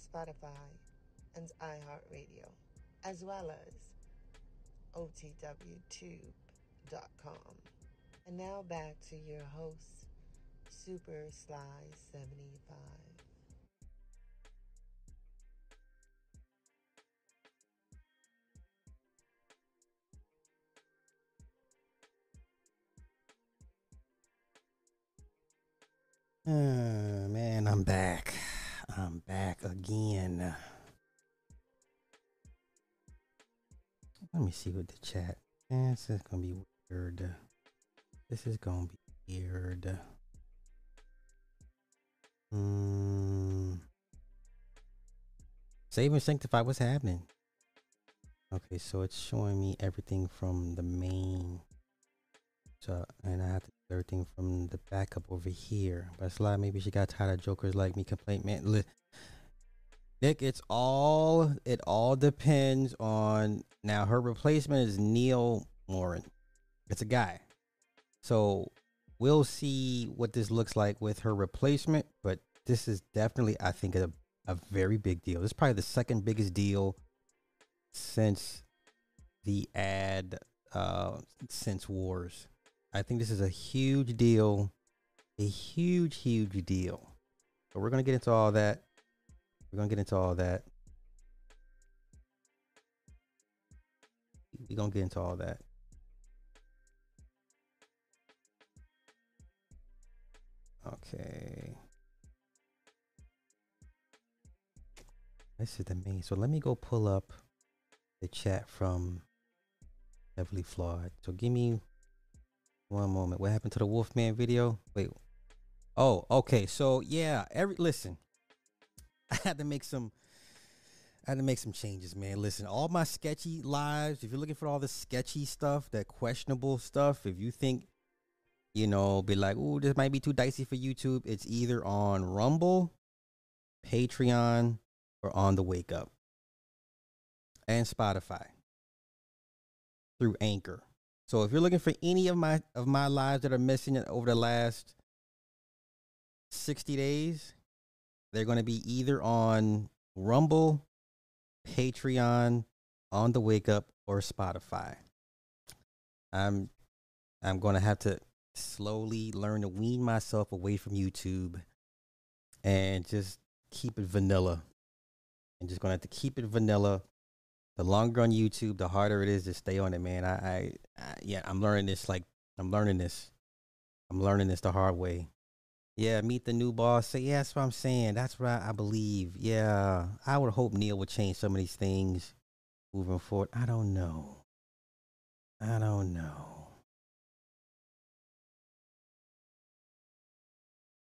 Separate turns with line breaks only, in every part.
Spotify, and iHeartRadio, as well as OTWTube.com. And now back to your host, Super Sly 75.
Uh, man, I'm back. I'm back again. Let me see what the chat. This is gonna be weird. This is gonna be weird. Hmm. Save and sanctify. What's happening? Okay, so it's showing me everything from the main. So, and I have to everything from the backup over here. But Sly, maybe she got tired of jokers like me complaint, man. Li- Nick, it's all it all depends on now. Her replacement is Neil Morin. It's a guy, so we'll see what this looks like with her replacement. But this is definitely, I think, a a very big deal. This is probably the second biggest deal since the ad uh since wars. I think this is a huge deal, a huge, huge deal. So we're gonna get into all that. We're gonna get into all that. We're gonna get into all that. Okay. This is the main. So let me go pull up the chat from Heavily Flawed. So give me one moment. What happened to the Wolfman video? Wait. Oh, okay. So yeah, every listen. I had to make some I had to make some changes, man. Listen, all my sketchy lives, if you're looking for all the sketchy stuff, that questionable stuff, if you think, you know, be like, oh, this might be too dicey for YouTube, it's either on Rumble, Patreon, or on the Wake Up. And Spotify. Through Anchor. So if you're looking for any of my of my lives that are missing over the last 60 days, they're going to be either on Rumble, Patreon, on the Wake Up, or Spotify. I'm I'm going to have to slowly learn to wean myself away from YouTube and just keep it vanilla. And just going to have to keep it vanilla the longer on YouTube, the harder it is to stay on it, man. I, I, I, yeah, I'm learning this. Like, I'm learning this. I'm learning this the hard way. Yeah, meet the new boss. Say, yeah, that's what I'm saying. That's what I, I believe. Yeah, I would hope Neil would change some of these things moving forward. I don't know. I don't know.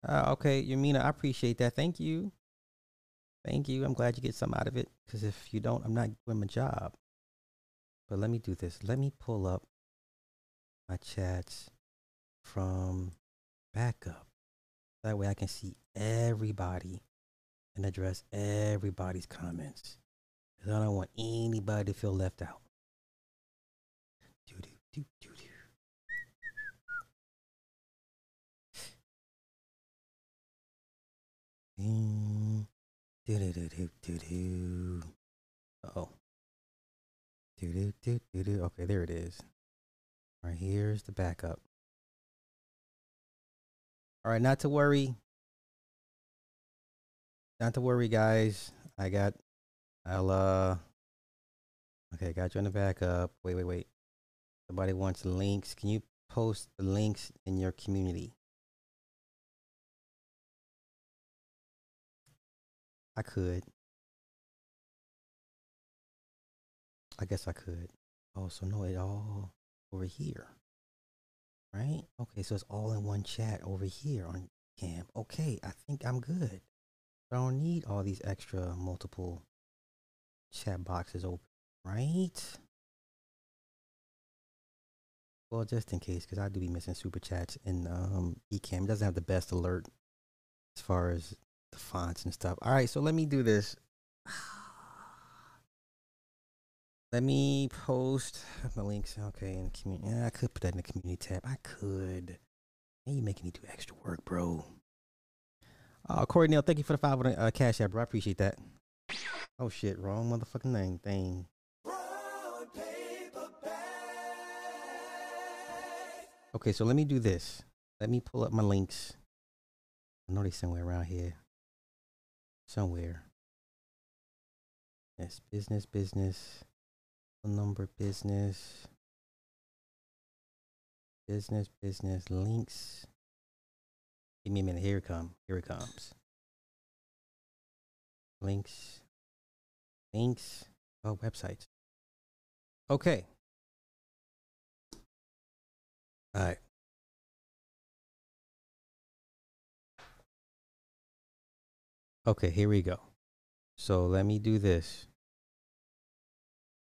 Uh, okay, Yamina, I appreciate that. Thank you. Thank you. I'm glad you get some out of it. Because if you don't, I'm not doing my job. But let me do this. Let me pull up my chats from backup. That way I can see everybody and address everybody's comments. Because I don't want anybody to feel left out. Do do do do do. Mm. Do do do do do do. Oh. Do do do do do. Okay, there it is. All right, here's the backup. All right, not to worry. Not to worry, guys. I got. I'll uh. Okay, got you on the backup. Wait, wait, wait. Somebody wants links. Can you post the links in your community? I could. I guess I could. Oh, so no, it all over here. Right? Okay, so it's all in one chat over here on cam. Okay, I think I'm good. I don't need all these extra multiple chat boxes open, right? Well, just in case, because I do be missing super chats, and um, Ecamm doesn't have the best alert as far as the fonts and stuff. All right, so let me do this. Let me post my links. Okay, in the community. Yeah, I could put that in the community tab. I could. Man, you making me do extra work, bro. Uh, Corey Neal, thank you for the five uh, cash app, bro. I appreciate that. Oh shit, wrong motherfucking name thing. Okay, so let me do this. Let me pull up my links. I know they somewhere around here. Somewhere. Yes, business, business. Phone number business. Business business links. Give me a minute. Here it come here it comes. Links. Links. Oh websites. Okay. All right okay here we go so let me do this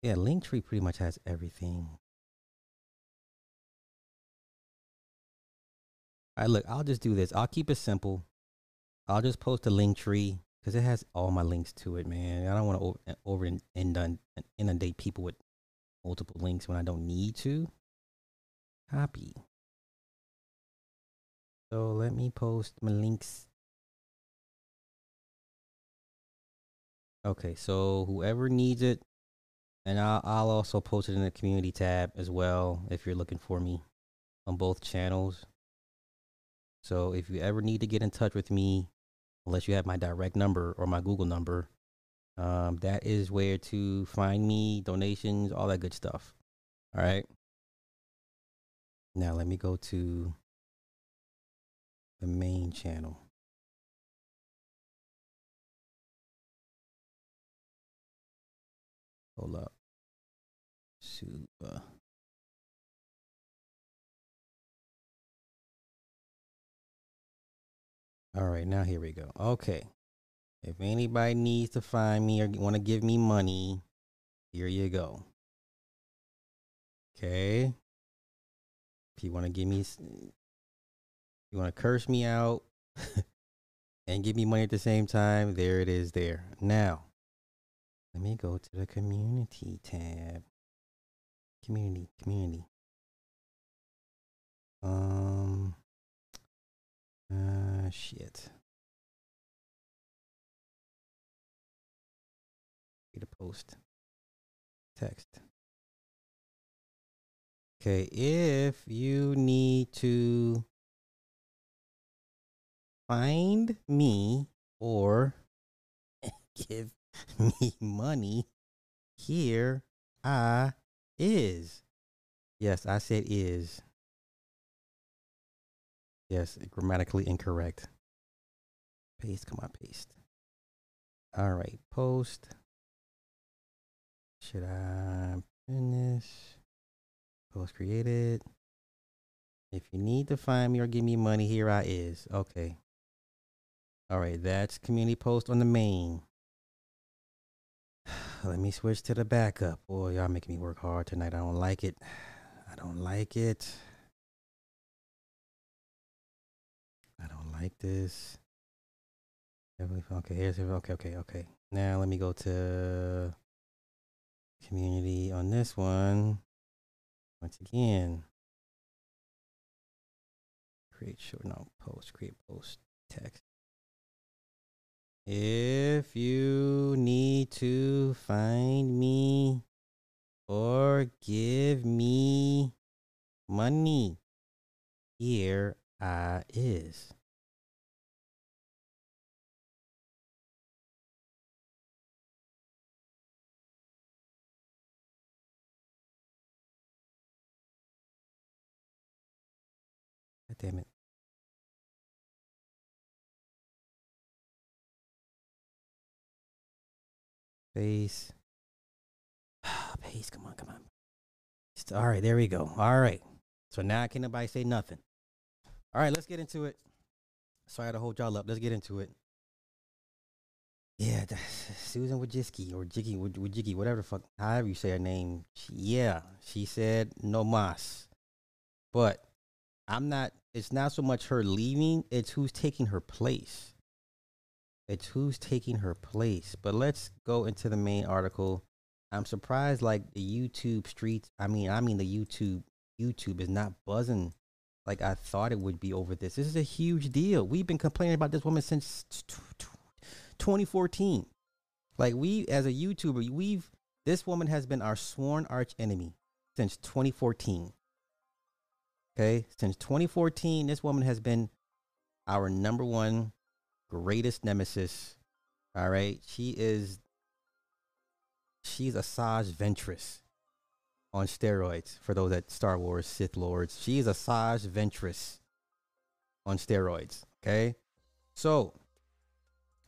yeah, Linktree pretty much has everything. All right, look, I'll just do this. I'll keep it simple. I'll just post a Linktree because it has all my links to it, man. I don't want to over, eh, over and inundate people with multiple links when I don't need to. Copy. So let me post my links. Okay, so whoever needs it, and I'll, I'll also post it in the community tab as well if you're looking for me on both channels. So if you ever need to get in touch with me, unless you have my direct number or my Google number, um, that is where to find me, donations, all that good stuff. All right. Now let me go to the main channel. Hold up. Super. Uh. All right, now here we go. Okay. If anybody needs to find me or want to give me money, here you go. Okay. If you want to give me, you want to curse me out and give me money at the same time, there it is there. Now, let me go to the community tab. Community, community. Um, uh, shit. Need a post. Text. Okay, if you need to find me or give me money, here I is. Yes, I said is. Yes, grammatically incorrect. Paste, come on, paste. All right, post. Should I finish? Post created. If you need to find me or give me money, here I is. Okay. All right, that's community post on the main. Let me switch to the backup. Boy, y'all making me work hard tonight. I don't like it. I don't like it. I don't like this. Okay, here's okay, okay, okay. Now let me go to community on this one. Once again, create short no post, create post text. If you need to find me or give me money, here I is. God damn it. Paste. Ah, Paste. Come on, come on. All right, there we go. All right. So now I can't nobody say nothing? All right, let's get into it. Sorry I had to hold y'all up. Let's get into it. yeah, Susan Wojcicki or Jiggy Wojcicki, whatever the fuck, however you say her name. She, yeah, she said no mas, but I'm not. It's not so much her leaving; it's who's taking her place. It's who's taking her place. But let's go into the main article. I'm surprised, like the YouTube streets. I mean, I mean the YouTube. YouTube is not buzzing like I thought it would be over this. This is a huge deal. We've been complaining about this woman since 2014. Like we as a YouTuber, we've this woman has been our sworn arch enemy since 2014. Okay, since 2014, this woman has been our number one greatest nemesis. All right, she is she's Asajj Ventress on steroids for those at Star Wars Sith Lords. She's Asajj Ventress on steroids. Okay, so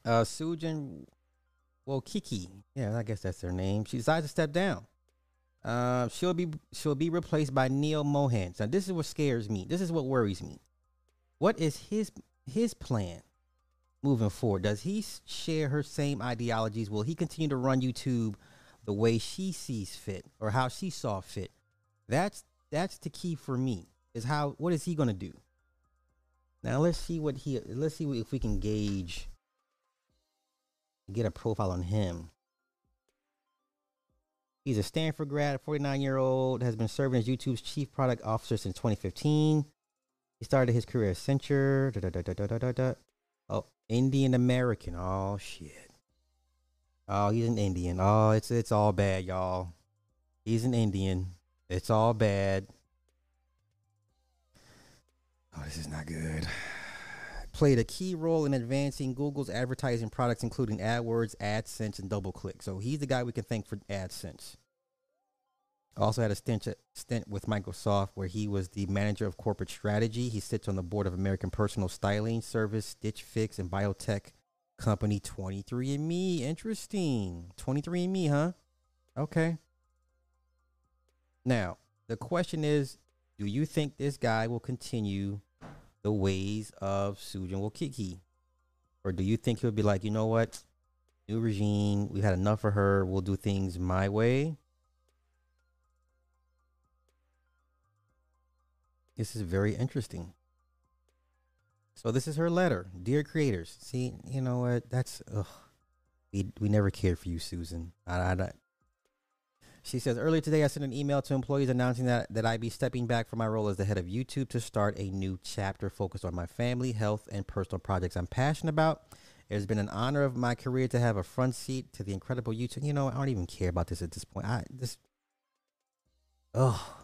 uh, Sujin Wojcicki, yeah, I guess that's her name. She decides to step down. Uh, she'll be she'll be replaced by Neal Mohan. Now, this is what scares me. This is what worries me. What is his his plan moving forward? Does he share her same ideologies? Will he continue to run YouTube the way she sees fit or how she saw fit? That's that's the key for me. Is how what is he going to do? Now let's see what he let's see if we can gauge get a profile on him. He's a Stanford grad, 49 year old, has been serving as YouTube's chief product officer since 2015. He started his career at Accenture. Da, da, da, Indian American. Oh shit. Oh, he's an Indian. Oh, it's it's all bad, y'all. He's an Indian. It's all bad. Oh, this is not good played a key role in advancing Google's advertising products, including AdWords, AdSense, and DoubleClick. So he's the guy we can thank for AdSense. Also had a stint, stint with Microsoft where he was the manager of corporate strategy. He sits on the board of American Personal Styling Service, Stitch Fix, and biotech company 23andMe. Interesting. 23andMe, huh? Okay. Now, the question is, do you think this guy will continue the ways of Sujin Wojcicki? Or do you think he'll be like, you know what? New regime, we had enough of her. We'll do things my way. This is very interesting. So this is her letter, dear creators. See, you know what? That's ugh. We we never cared for you, Susan. I, I, she says, earlier today, I sent an email to employees announcing that, that I'd be stepping back from my role as the head of YouTube to start a new chapter focused on my family, health, and personal projects I'm passionate about. It has been an honor of my career to have a front seat to the incredible YouTube. You know, I don't even care about this at this point. I just, oh,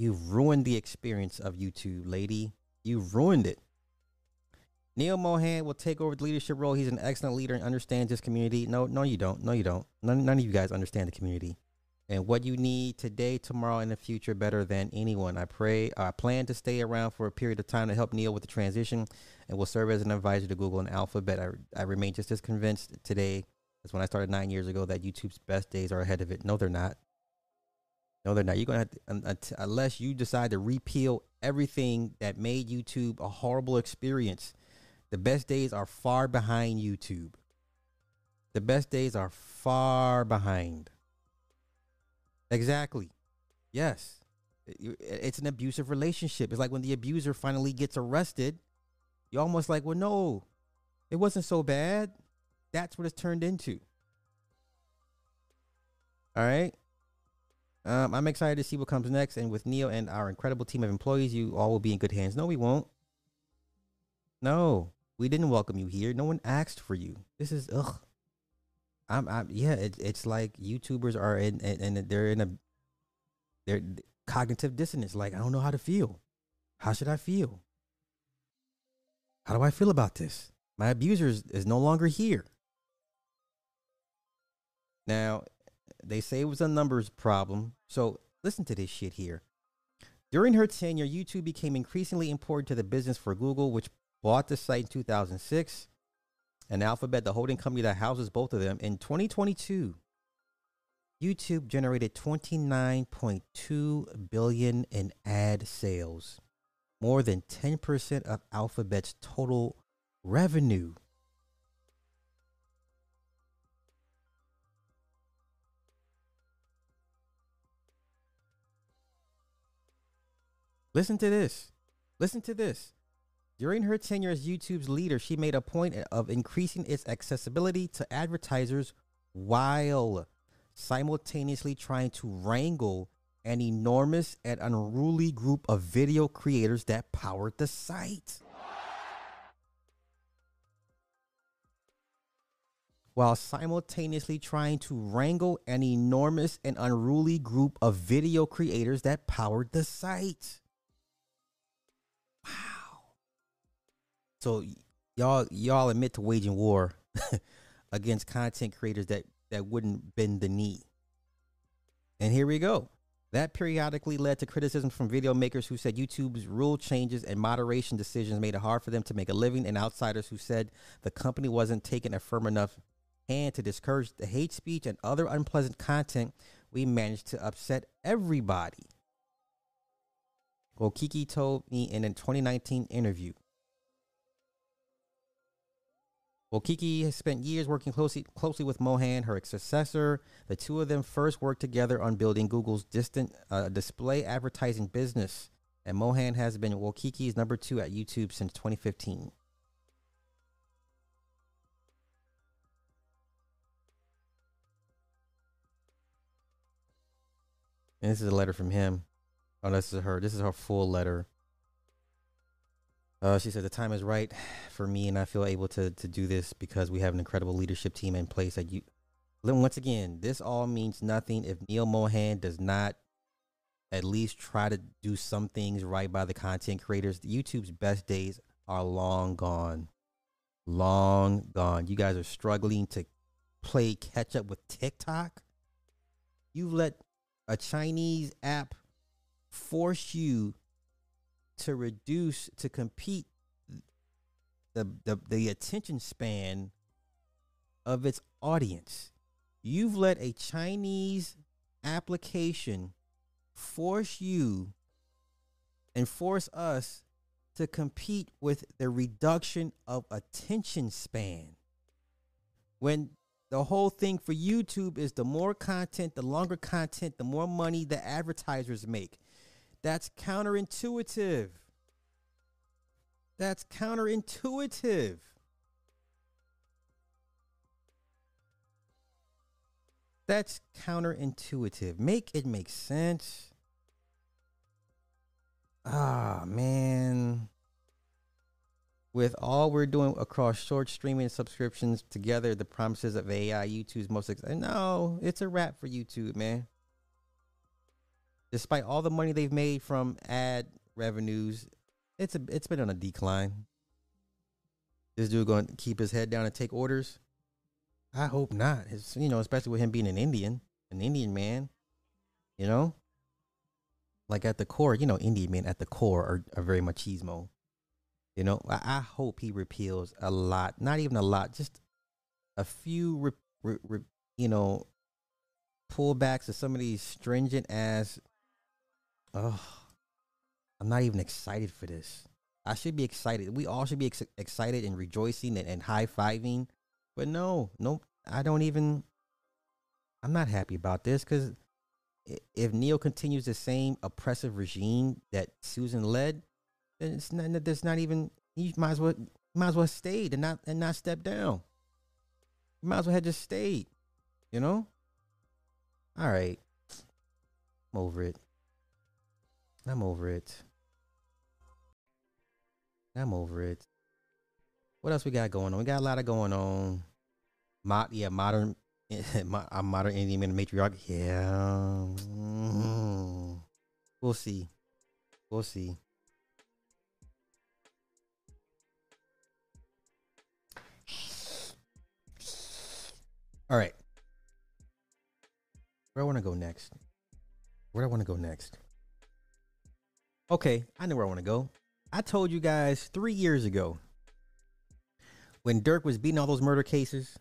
you've ruined the experience of YouTube, lady. You've ruined it. Neil Mohan will take over the leadership role. He's an excellent leader and understands this community. No, no, you don't. No, you don't. None, none of you guys understand the community and what you need today, tomorrow, and the future better than anyone. I pray, I plan to stay around for a period of time to help Neal with the transition and will serve as an advisor to Google and Alphabet. I, I remain just as convinced today as when I started nine years ago that YouTube's best days are ahead of it. No, they're not. No, they're not. You're to have to, unless you decide to repeal everything that made YouTube a horrible experience, the best days are far behind YouTube. The best days are far behind. Exactly. Yes. It's an abusive relationship. It's like when the abuser finally gets arrested, you're almost like, well, no, it wasn't so bad. That's what it's turned into. All right. Um, I'm excited to see what comes next. And with Neal and our incredible team of employees, you all will be in good hands. No, we won't. No, we didn't welcome you here. No one asked for you. This is ugh. I'm, I'm yeah, it, it's like YouTubers are in, and they're in a, they're cognitive dissonance. Like, I don't know how to feel. How should I feel? How do I feel about this? My abuser is, is no longer here. Now, they say it was a numbers problem. So listen to this shit here. During her tenure, YouTube became increasingly important to the business for Google, which bought the site in 2006 and Alphabet, the holding company that houses both of them. In 2022, YouTube generated 29.2 billion in ad sales, more than 10% of Alphabet's total revenue. Listen to this. Listen to this. During her tenure as YouTube's leader, she made a point of increasing its accessibility to advertisers while simultaneously trying to wrangle an enormous and unruly group of video creators that powered the site. While simultaneously trying to wrangle an enormous and unruly group of video creators that powered the site. Wow. So y'all y'all admit to waging war against content creators that that wouldn't bend the knee. And here we go. That periodically led to criticism from video makers who said YouTube's rule changes and moderation decisions made it hard for them to make a living, and outsiders who said the company wasn't taking a firm enough hand to discourage the hate speech and other unpleasant content. We managed to upset everybody. Wojcicki told me in a 2019 interview Wojcicki has spent years working closely closely with Mohan, her successor. The two of them first worked together on building Google's distant uh, display advertising business, and Mohan has been Wojcicki's number two at YouTube since 2015. And this is a letter from him. Oh, this is her. This is her full letter. Uh, she said the time is right for me, and I feel able to to do this because we have an incredible leadership team in place. That you, once again, this all means nothing if Neil Mohan does not at least try to do some things right by the content creators. YouTube's best days are long gone, long gone. You guys are struggling to play catch up with TikTok. You've let a Chinese app force you to reduce to compete the, the the attention span of its audience. You've let a Chinese application force you and force us to compete with the reduction of attention span. When the whole thing for YouTube is the more content, the longer content, the more money the advertisers make. That's counterintuitive. That's counterintuitive. That's counterintuitive. Make it make sense. Ah, man. With all we're doing across short streaming subscriptions together, the promises of AI, YouTube's most exciting. No, it's a wrap for YouTube, man despite all the money they've made from ad revenues, it's a it's been on a decline. This dude going to keep his head down and take orders? I hope not. His, you know, especially with him being an Indian, an Indian man. You know, like at the core, you know, Indian men at the core are, are very machismo. You know, I, I, hope he repeals a lot, not even a lot, just a few, re, re, re, you know, pullbacks of some of these stringent ass Oh, I'm not even excited for this. I should be excited. We all should be ex- excited and rejoicing and, and high fiving. But no, no, I don't even. I'm not happy about this because if Neil continues the same oppressive regime that Susan led, then it's not. There's not even. You might as well might as well stayed and not and not step down. Might as well have just stayed. You know. All right. I'm over it. I'm over it. I'm over it. What else we got going on? We got a lot of going on. Mod, yeah, modern, I'm modern Indian man matriarch. Yeah, mm-hmm. we'll see. We'll see. All right. Where I want to go next? Where do I want to go next? Okay, I know where I want to go. I told you guys three years ago when Durk was beating all those murder cases,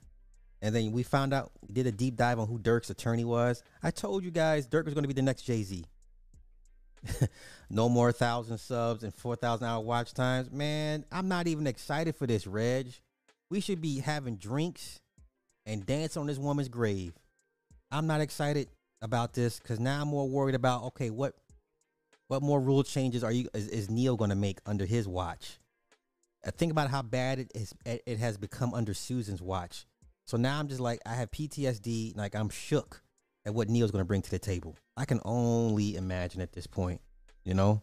and then we found out, we did a deep dive on who Durk's attorney was. I told you guys Durk was going to be the next Jay Z. no more thousand subs and 4,000 hour watch times. Man, I'm not even excited for this, Reg. We should be having drinks and dance on this woman's grave. I'm not excited about this because now I'm more worried about, okay, what What more rule changes are you is, is Neil going to make under his watch? Uh, think about how bad it is. It has become under Susan's watch. So now I'm just like I have PTSD. Like I'm shook at what Neil's going to bring to the table. I can only imagine at this point. You know.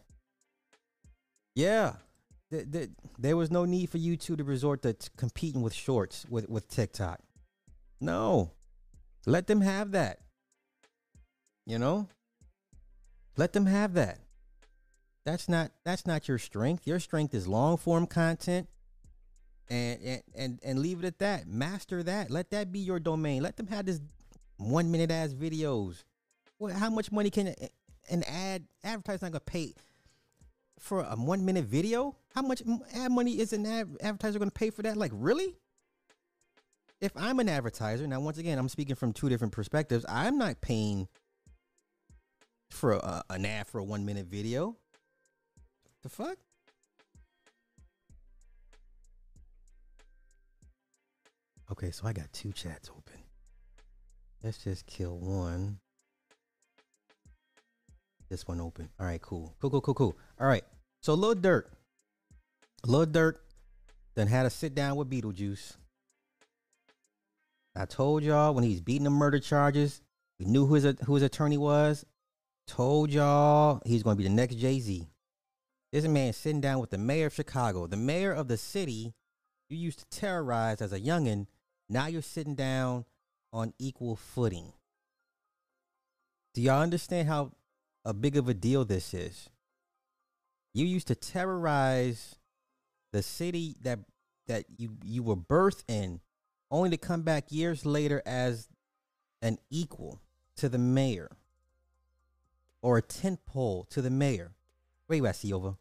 Yeah, th- th- there was no need for you two to resort to t- competing with shorts with with TikTok. No, let them have that. You know, let them have that. That's not that's not your strength. Your strength is long form content. And, and and and leave it at that. Master that. Let that be your domain. Let them have this one minute ass videos. What? How much money can an ad advertiser not gonna pay for a one minute video? How much ad money is an ad, advertiser gonna pay for that? Like really? If I'm an advertiser, now once again, I'm speaking from two different perspectives. I'm not paying for a, an ad for a one minute video. The fuck? Okay, so I got two chats open. Let's just kill one. This one open. All right, cool. Cool, cool, cool, cool. All right. So Lil Durk. Lil Dirt then had a sit down with Beetlejuice. I told y'all when he's beating the murder charges, we knew who his who his attorney was. Told y'all he's going to be the next Jay Z. This man sitting down with the mayor of Chicago, the mayor of the city you used to terrorize as a youngin'. Now you're sitting down on equal footing. Do y'all understand how a big of a deal this is? You used to terrorize the city that that you you were birthed in, only to come back years later as an equal to the mayor or a tent pole to the mayor. Where you at, over?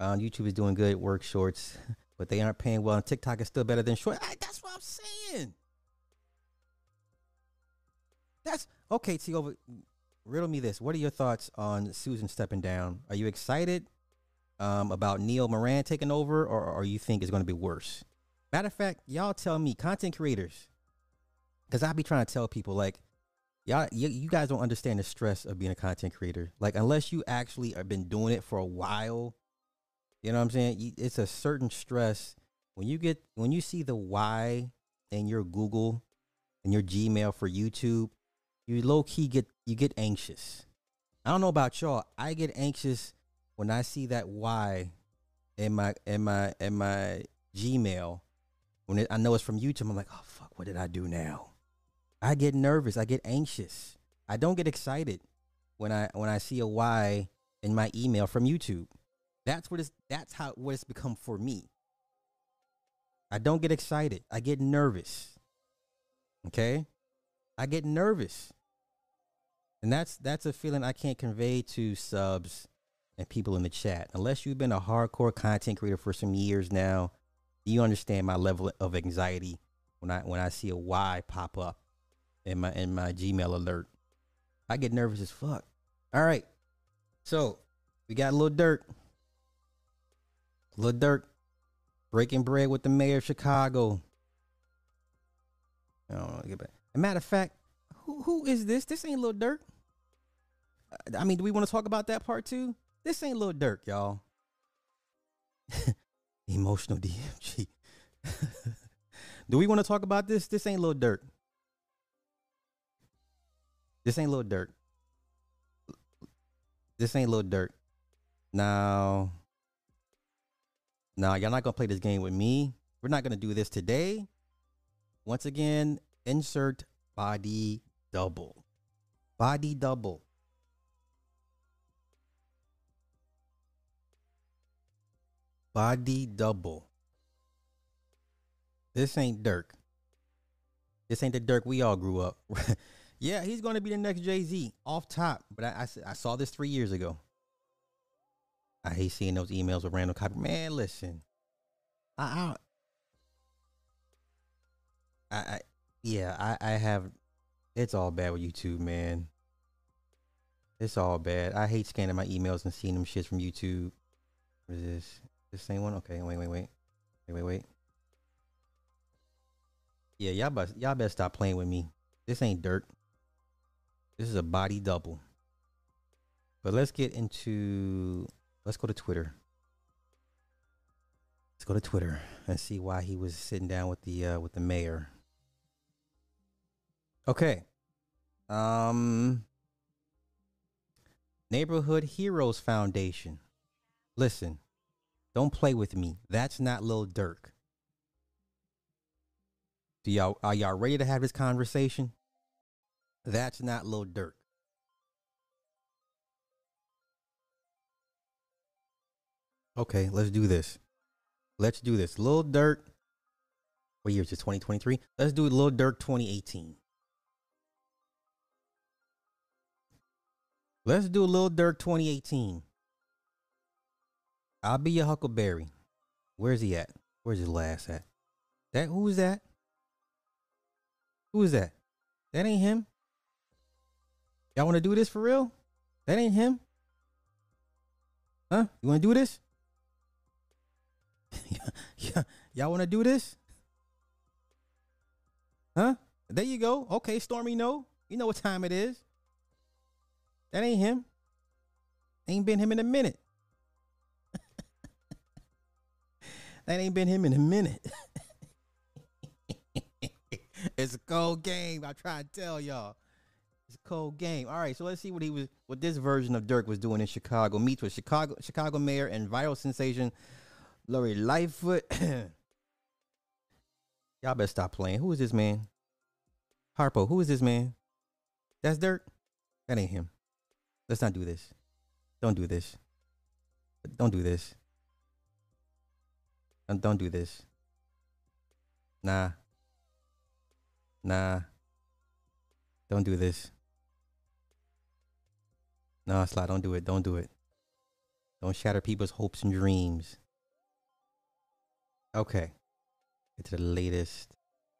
Um, YouTube is doing good work shorts, but they aren't paying well. And TikTok is still better than short. I, that's what I'm saying. That's okay. over. riddle me this. What are your thoughts on Susan stepping down? Are you excited um, about Neil Moran taking over, or, or you think it's going to be worse? Matter of fact, y'all tell me, content creators, because I be trying to tell people like y'all you, you guys don't understand the stress of being a content creator. Like unless you actually have been doing it for a while you know what i'm saying? It's a certain stress. When you get when you see the y in your google and your gmail for youtube you low-key get you get anxious. I don't know about y'all. I get anxious when i see that y in my in my in my gmail. When it, i know it's from youtube i'm like oh fuck what did i do now I get nervous. I get anxious. I don't get excited when I when I see a Y in my email from YouTube. That's what it's that's how what it's become for me. I don't get excited. I get nervous. Okay? I get nervous. And that's that's a feeling I can't convey to subs and people in the chat. Unless you've been a hardcore content creator for some years now, you understand my level of anxiety when I when I see a Y pop up in my in my Gmail alert. I get nervous as fuck. All right. So we got Lil Durk. Lil Durk breaking bread with the mayor of Chicago. I don't know. Get back. A matter of fact, who who is this? This ain't Lil Dirt. I mean, do we want to talk about that part too? This ain't Lil Dirt, y'all. Emotional DMG. do we want to talk about this? This ain't Lil Durk. This ain't Lil Durk. This ain't Lil Durk. Now, now y'all not gonna play this game with me. We're not gonna do this today. Once again, insert body double. Body double. Body double. This ain't Durk. This ain't the Durk we all grew up. Yeah, he's going to be the next Jay Z off top. But I, I, I, saw this three years ago. I hate seeing those emails with random copy. Man, listen, I, I, I yeah, I, I have. It's all bad with YouTube, man. It's all bad. I hate scanning my emails and seeing them shits from YouTube. What is this? This same one? Okay, wait, wait, wait, wait, wait, wait. Yeah, y'all, best, y'all better stop playing with me. This ain't Durk. This is a body double. But let's get into let's go to Twitter. Let's go to Twitter and see why he was sitting down with the uh, with the mayor. Okay. Um Neighborhood Heroes Foundation. Listen, don't play with me. That's not Lil Durk. Do y'all are y'all ready to have this conversation? That's not Lil Durk. Okay, let's do this. Let's do this. Lil Durk. What year is it? 2023? Let's do Lil Durk 2018. Let's do Lil Durk 2018. I'll be your Huckleberry. Where's he at? Where's his last at? That who's that? Who is that? That ain't him. Y'all want to do this for real? That ain't him. Huh? You want to do this? yeah, y'all want to do this? Huh? There you go. Okay, Stormy, no. You know what time it is. That ain't him. Ain't been him in a minute. that ain't been him in a minute. it's a cold game. I try to tell y'all. Cold game. All right, so let's see what he was what this version of Durk was doing in Chicago. Meets with Chicago Chicago mayor and viral sensation Lori Lightfoot. y'all better stop playing. Who is this man? Harpo, who is this man? That's Durk. That ain't him. Let's not do this. Don't do this. Don't do this. Don't do this. Nah. Nah. Don't do this. No, Sly, don't do it. Don't do it. Don't shatter people's hopes and dreams. Okay. To the latest.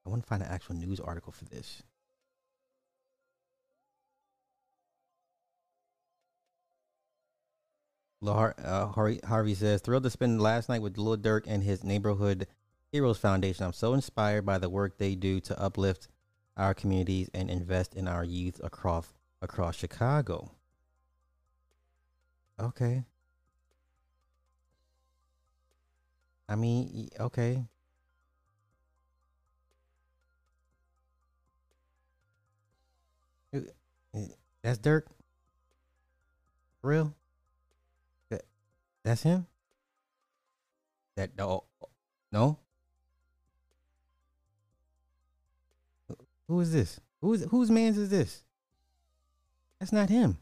I want to find an actual news article for this. Uh, Harvey says, thrilled to spend last night with Lil Durk and his neighborhood Heroes Foundation. I'm so inspired by the work they do to uplift our communities and invest in our youth across across Chicago. Okay. I mean, okay. That's Durk. Real? That that's him? That no no? Who is this? Who's whose man's is this? That's not him.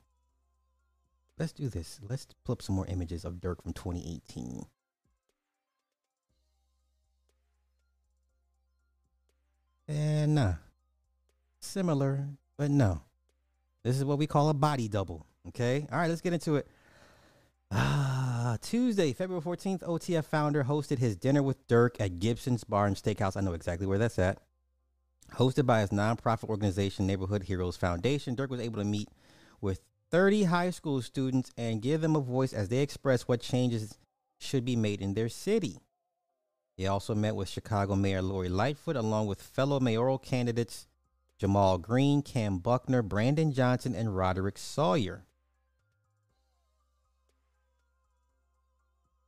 Let's do this. Let's pull up some more images of Durk from 2018. And nah. Similar, but no. This is what we call a body double. Okay. All right, let's get into it. Ah, Tuesday, February 14th, OTF founder hosted his dinner with Durk at Gibson's Bar and Steakhouse. I know exactly where that's at. Hosted by his nonprofit organization, Neighborhood Heroes Foundation, Durk was able to meet with 30 high school students and give them a voice as they express what changes should be made in their city. He also met with Chicago Mayor Lori Lightfoot, along with fellow mayoral candidates Ja'Mal Green, Kam Buckner, Brandon Johnson, and Roderick Sawyer.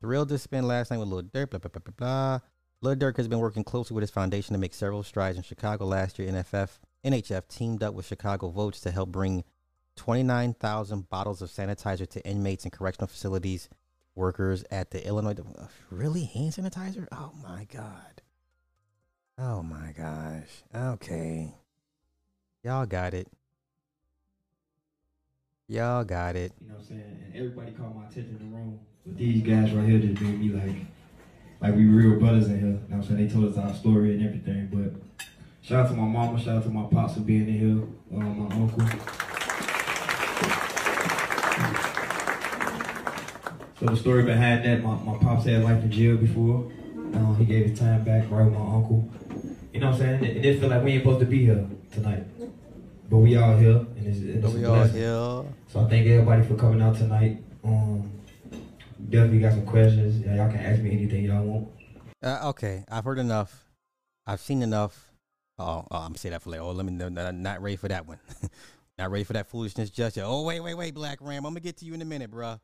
Thrilled to spend last night with Lil Durk, blah, blah, blah, blah, blah. Lil Durk has been working closely with his foundation to make several strides in Chicago. Last year, NFF, NHF teamed up with Chicago Votes to help bring 29,000 bottles of sanitizer to inmates and correctional facilities, workers at the Illinois. Really? Hand sanitizer? Oh my God. Oh my gosh. Okay. Y'all got it. Y'all got it.
You know what I'm saying? And everybody caught my attention in the room. But these guys right here just made me like, like we real brothers in here. You know what I'm saying? They told us our story and everything. But shout out to my mama, shout out to my pops for being in here, uh, my uncle. So the story behind that, my, my pops had life in jail before. Uh, he gave his time back right with my uncle. You know what I'm saying? It, it feel like we ain't supposed to be here tonight. But we all here. And it's, and it's
we all here.
So I thank everybody for coming out tonight. Um, definitely got some questions. Yeah, y'all can ask me anything y'all want.
Uh, okay, I've heard enough. I've seen enough. Oh, oh I'm saying that for like, oh, let me know. Not ready for that one. Not ready for that foolishness just yet. Oh, wait, wait, wait, Black Ram. I'm going to get to you in a minute, bruh.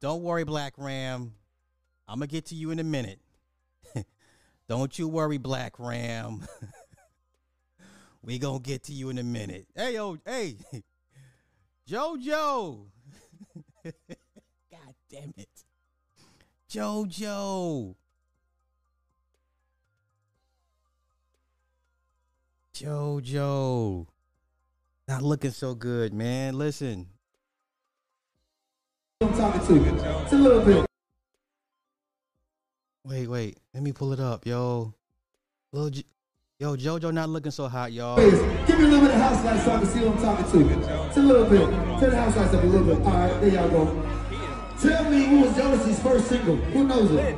Don't worry, Black Ram. I'm going to get to you in a minute. Don't you worry, Black Ram. we going to get to you in a minute. Hey, yo, hey. JoJo. God damn it. JoJo. JoJo. Not looking so good, man. Listen.
I'm talking to. It's a little bit.
Wait, wait. Let me pull it up, yo. Little J- yo, JoJo not looking so hot, y'all.
Give me a little bit of house lights so I can see what I'm talking to. It's a little bit. Turn the house lights up a little bit. All right, there y'all go. Tell me who was Jodeci's first single. Who knows it?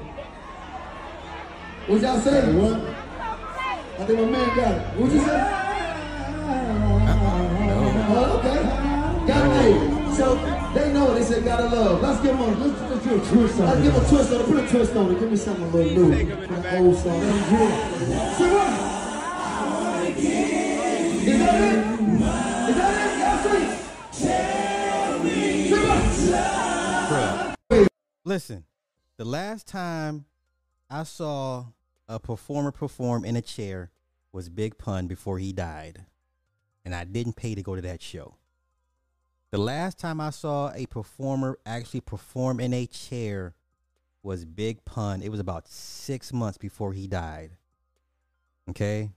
What y'all say? What? I think my man got it. What'd you say? Oh, okay. Got it. So they know it. They said gotta love. Let's give them a let's, let's do a twist on it. Let's give them a twist on it. Put a twist on it. Give me something a little new. An old song. Let me. Say what? Is that it? Is that it? Y'all see? Say what?
Listen, the last time I saw a performer perform in a chair was Big Pun before he died. And I didn't pay to go to that show. The last time I saw a performer actually perform in a chair was Big Pun. It was about six months before he died. Okay?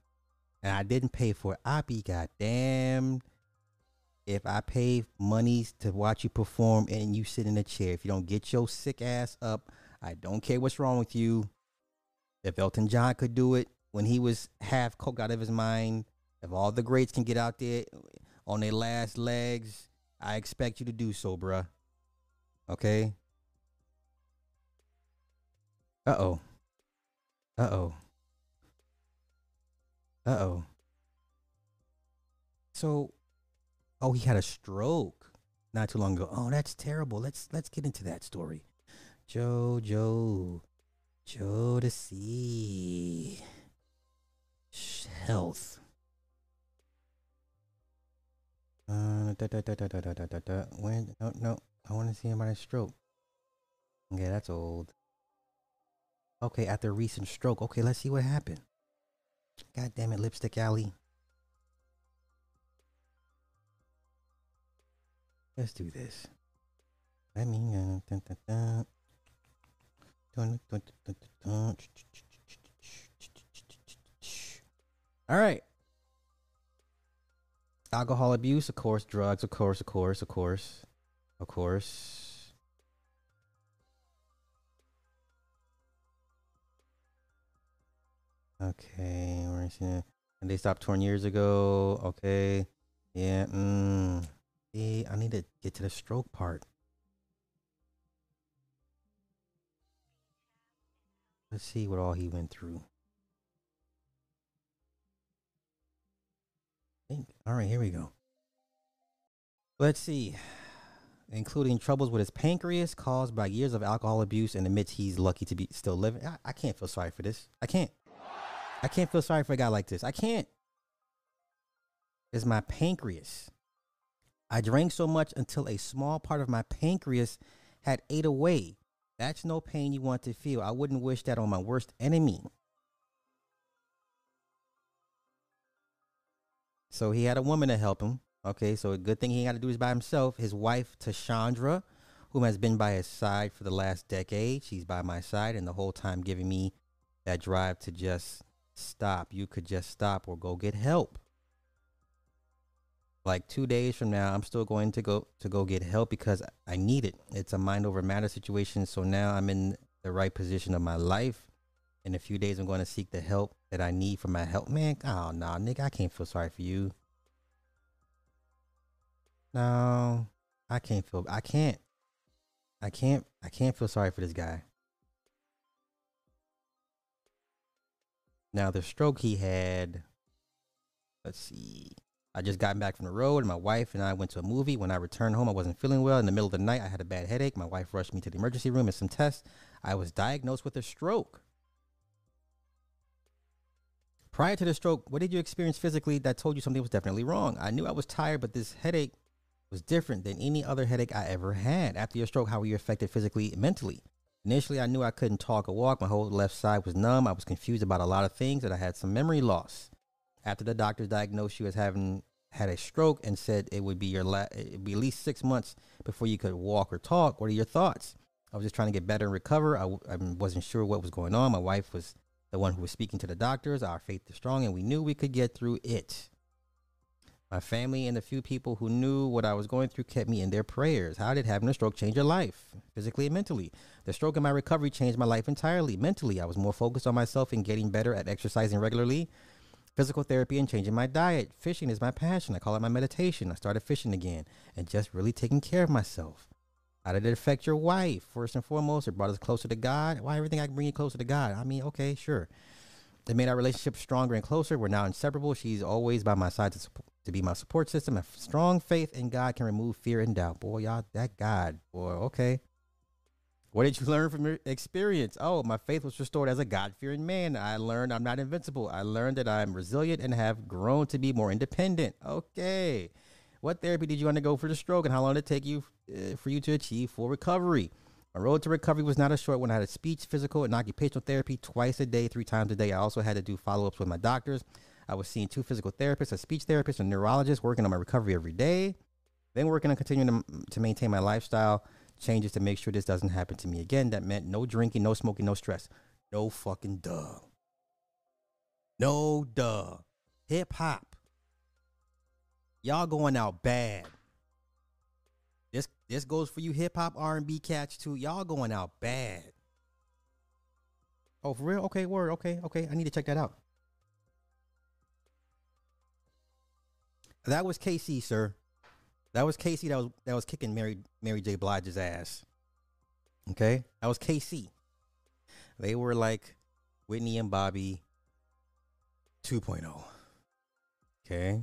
And I didn't pay for it. I'd be goddamn if I pay monies to watch you perform and you sit in a chair. If you don't get your sick ass up, I don't care what's wrong with you. If Elton John could do it when he was half coke out of his mind, if all the greats can get out there on their last legs, I expect you to do so, bruh. Okay? Uh oh. Uh oh. Uh oh. So, oh, he had a stroke not too long ago. Oh, that's terrible. Let's let's get into that story. Joe Joe to see health. Uh, da, da, da, da, da, da, da, da, da. When? No, no. I want to see him on a stroke. Okay, that's old. Okay, after recent stroke. Okay, let's see what happened. God damn it, Lipstick Alley. Let's do this. Let me. Uh, dun, dun, dun. All right. Alcohol abuse, of course. Drugs, of course, of course, of course, of course. Okay, we're seeing. And they stopped torn years ago. Okay. Yeah. Mm. See, I need to get to the stroke part. Let's see what all he went through. Think. All right, here we go. Let's see. Including troubles with his pancreas caused by years of alcohol abuse and admits he's lucky to be still living. I, I can't feel sorry for this. I can't. I can't feel sorry for a guy like this. I can't. It's my pancreas. I drank so much until a small part of my pancreas had ate away. That's no pain you want to feel. I wouldn't wish that on my worst enemy. So he had a woman to help him. Okay, so a good thing he had to do is by himself. His wife, Tashandra, whom has been by his side for the last decade. She's by my side and the whole time giving me that drive to just stop. You could just stop or go get help like two days from now i'm still going to go to go get help because i need it it's a mind over matter situation so now i'm in the right position of my life in a few days i'm going to seek the help that i need for my help man oh no nah, nigga i can't feel sorry for you no i can't feel i can't i can't i can't feel sorry for this guy now the stroke he had let's see I just gotten back from the road, and my wife and I went to a movie. When I returned home, I wasn't feeling well. In the middle of the night, I had a bad headache. My wife rushed me to the emergency room and some tests. I was diagnosed with a stroke. Prior to the stroke, what did you experience physically that told you something was definitely wrong? I knew I was tired, but this headache was different than any other headache I ever had. After your stroke, how were you affected physically and mentally? Initially, I knew I couldn't talk or walk. My whole left side was numb. I was confused about a lot of things, and I had some memory loss. After the doctors diagnosed you as having had a stroke and said it would be your la- it'd be at least six months before you could walk or talk. What are your thoughts? I was just trying to get better and recover. I, w- I wasn't sure what was going on. My wife was the one who was speaking to the doctors. Our faith is strong, and we knew we could get through it. My family and the few people who knew what I was going through kept me in their prayers. How did having a stroke change your life, physically and mentally? The stroke and my recovery changed my life entirely. Mentally, I was more focused on myself and getting better at exercising regularly, physical therapy, and changing my diet. Fishing is my passion. I call it my meditation. I started fishing again and just really taking care of myself. How did it affect your wife? First and foremost, it brought us closer to God. Why everything I can bring you closer to God? I mean, okay, sure. It made our relationship stronger and closer. We're now inseparable. She's always by my side to, supp- to be my support system. A strong faith in God can remove fear and doubt. Boy, y'all, that God, boy, okay. What did you learn from your experience? Oh, my faith was restored as a God fearing man. I learned I'm not invincible. I learned that I'm resilient and have grown to be more independent. Okay. What therapy did you undergo for the stroke and how long did it take you uh, for you to achieve full recovery? My road to recovery was not a short one. I had a speech, physical, and occupational therapy twice a day, three times a day. I also had to do follow ups with my doctors. I was seeing two physical therapists, a speech therapist, a neurologist, working on my recovery every day. Then working on continuing to, to maintain my lifestyle changes to make sure this doesn't happen to me again. That meant no drinking, no smoking, no stress. No fucking duh. No duh. Hip hop. Y'all going out bad. This this goes for you hip hop R and B cats too. Y'all going out bad. Oh, for real? Okay, word. Okay, okay. I need to check that out. That was K-Ci, sir. That was K-Ci. That was that was kicking Mary Mary J. Blige's ass. Okay, that was K-Ci. They were like Whitney and Bobby 2.0. Okay,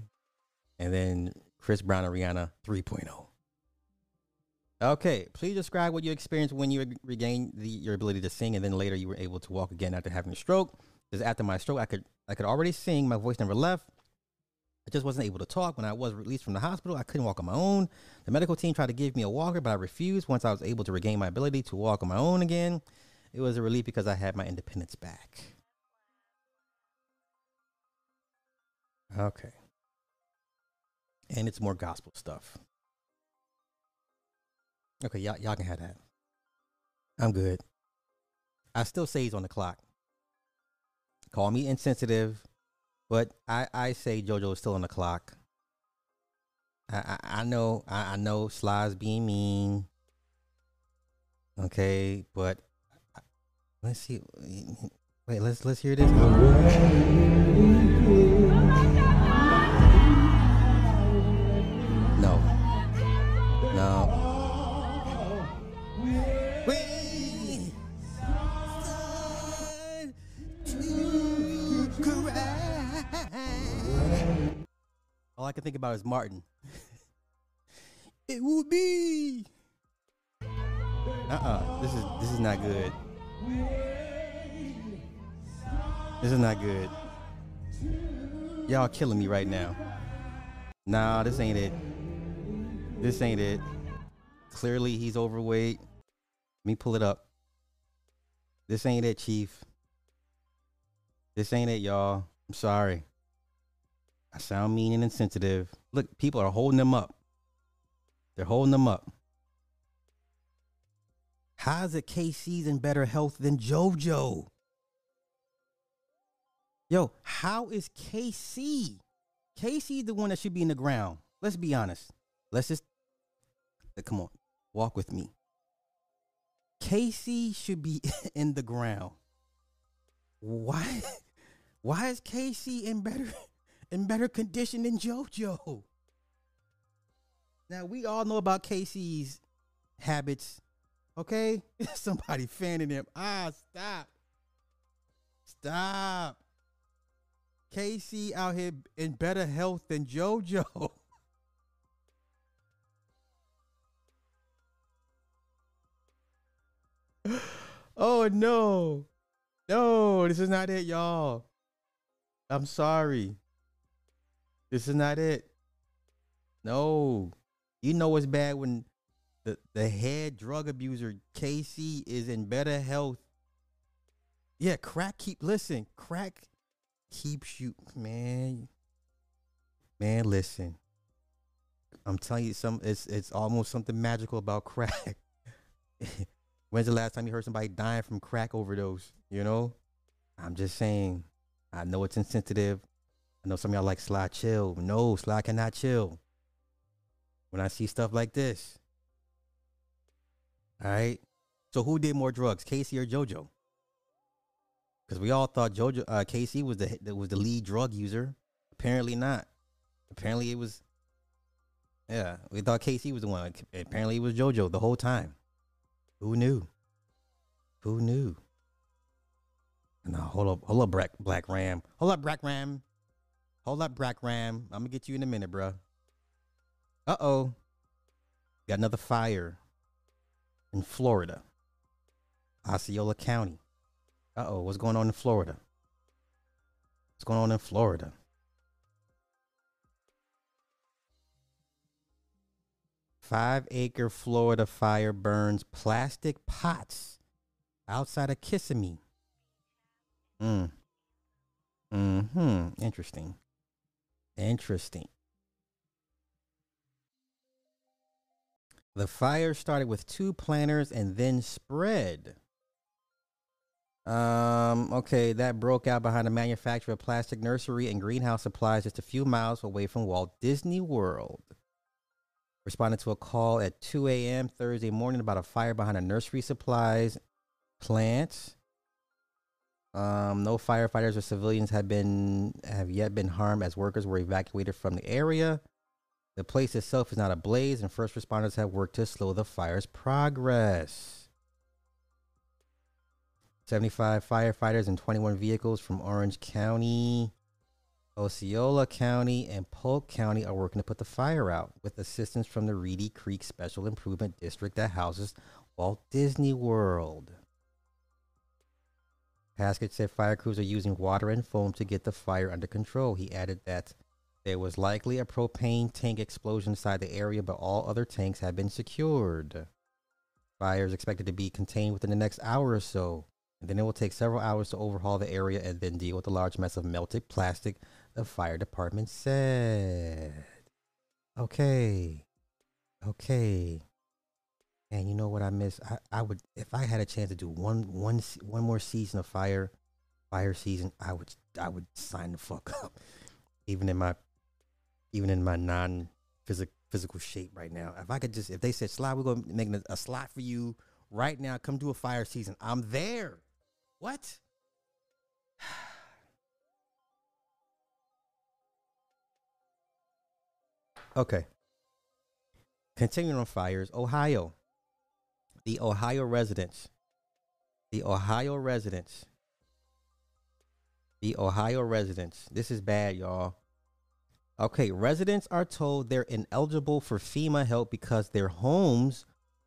and then Chris Brown and Rihanna 3.0. Okay, please describe what you experienced when you regained the, your ability to sing, and then later you were able to walk again after having a stroke. Because after my stroke, I could I could already sing. My voice never left. I just wasn't able to talk. When I was released from the hospital, I couldn't walk on my own. The medical team tried to give me a walker, but I refused. Once I was able to regain my ability to walk on my own again, it was a relief because I had my independence back. Okay. And it's more gospel stuff. Okay, y'all, y'all can have that. I'm good. I still say he's on the clock. Call me insensitive, but I, I say JoJo is still on the clock. I, I, I know I, I know Sly's being mean. Okay, but let's see. Wait, let's let's hear this. I can think about is Martin. it will be. Uh-uh. This is this is not good. This is not good. Y'all killing me right now. Nah, this ain't it. This ain't it. Clearly he's overweight. Let me pull it up. This ain't it, Chief. This ain't it, y'all. I'm sorry. I sound mean and insensitive. Look, people are holding them up. They're holding them up. How's it K-Ci's in better health than JoJo? Yo, how is K-Ci? K-Ci the one that should be in the ground. Let's be honest. Let's just come on, walk with me. K-Ci should be in the ground. Why? Why is K-Ci in better in better condition than JoJo? Now we all know about K-Ci's habits. Okay, somebody fanning him. Ah, stop, stop. K-Ci out here in better health than JoJo. oh no. No, this is not it, y'all. I'm sorry. This is not it. No. You know it's bad when the the head drug abuser K-Ci is in better health. Yeah, crack keep listen, crack keeps you man. Man, listen. I'm telling you some it's it's almost something magical about crack. When's the last time you heard somebody dying from crack overdose? You know? I'm just saying. I know it's insensitive. I know some of y'all like Sly chill. No, Sly cannot chill. When I see stuff like this. All right. So who did more drugs, K-Ci or JoJo? Because we all thought JoJo, uh, K-Ci was the was the lead drug user. Apparently not. Apparently it was. Yeah, we thought K-Ci was the one. Apparently it was JoJo the whole time. Who knew? Who knew? No, hold up, hold up, Black Ram. Hold up, Black Ram. Hold up, Black Ram. I'm gonna get you in a minute, bro. Uh oh. Got another fire in Florida, Osceola County. Uh oh, what's going on in Florida? What's going on in Florida? Five acre Florida fire burns plastic pots outside of Kissimmee. Mm. Hmm. Interesting. Interesting. The fire started with two planters and then spread. Um, okay, that broke out behind a manufacturer of plastic nursery and greenhouse supplies just a few miles away from Walt Disney World. Responded to a call at 2 a.m. Thursday morning about a fire behind a nursery supplies plant. Um, no firefighters or civilians have been have yet been harmed as workers were evacuated from the area. The place itself is not ablaze, and first responders have worked to slow the fire's progress. 75 firefighters and 21 vehicles from Orange County, Osceola County, and Polk County are working to put the fire out with assistance from the Reedy Creek Special Improvement District that houses Walt Disney World. Haskett said fire crews are using water and foam to get the fire under control. He added that there was likely a propane tank explosion inside the area, but all other tanks have been secured. Fire is expected to be contained within the next hour or so, and then it will take several hours to overhaul the area and then deal with the large mess of melted plastic, the fire department said. Okay. Okay. And you know what I miss? I, I would if I had a chance to do one one one more season of fire fire season, I would I would sign the fuck up. Even in my even in my non physical physical shape right now. If I could just if they said slot, we're gonna make a, a slot for you right now, come do a fire season. I'm there. What? okay. Continuing on fires, Ohio the Ohio residents, the Ohio residents, the Ohio residents. This is bad, y'all. Okay, residents are told they're ineligible for FEMA help because their homes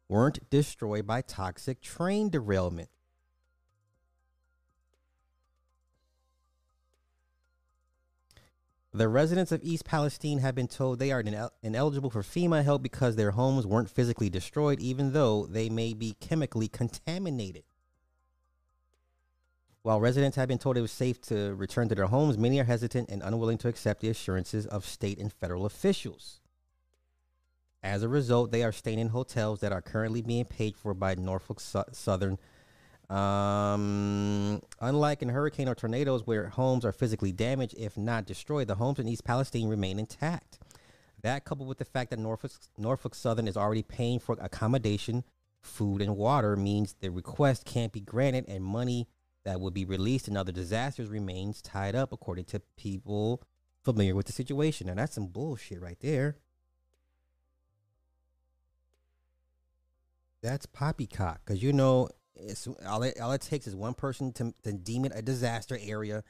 weren't destroyed by toxic train derailment. The residents of East Palestine have been told they are inel- ineligible for FEMA help because their homes weren't physically destroyed, even though they may be chemically contaminated. While residents have been told it was safe to return to their homes, many are hesitant and unwilling to accept the assurances of state and federal officials. As a result, they are staying in hotels that are currently being paid for by Norfolk Su- Southern um, unlike in hurricane or tornadoes where homes are physically damaged, if not destroyed, the homes in East Palestine remain intact. That, coupled with the fact that Norfolk, Norfolk Southern is already paying for accommodation, food, and water, means the request can't be granted, and money that would be released in other disasters remains tied up, according to people familiar with the situation. And that's some bullshit right there. That's poppycock, because you know it's all it, all it takes is one person to, to deem it a disaster area.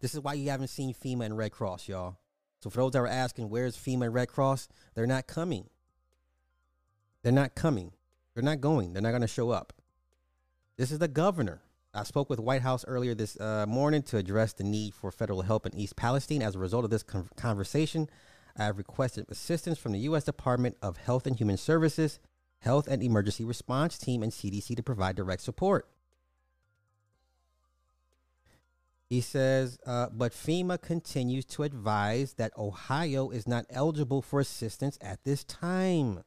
This is why you haven't seen FEMA and Red Cross, y'all. So for those that are asking, where's FEMA and Red Cross? They're not coming. They're not coming. They're not going. They're not going to show up. This is the governor. I spoke with White House earlier this uh, morning to address the need for federal help in East Palestine. As a result of this con- conversation, I have requested assistance from the U.S. Department of Health and Human Services, Health and Emergency Response Team, and CDC to provide direct support. He says, uh, but FEMA continues to advise that Ohio is not eligible for assistance at this time.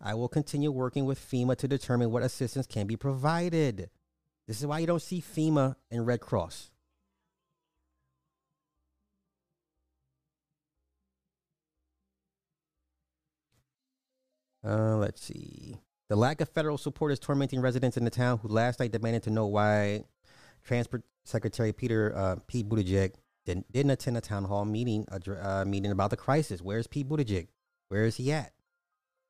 I will continue working with FEMA to determine what assistance can be provided. This is why you don't see FEMA and Red Cross. Uh, let's see. The lack of federal support is tormenting residents in the town who last night demanded to know why Transport Secretary Peter uh, Pete Buttigieg didn't, didn't attend a town hall meeting a uh, meeting about the crisis. Where's Pete Buttigieg? Where is he at?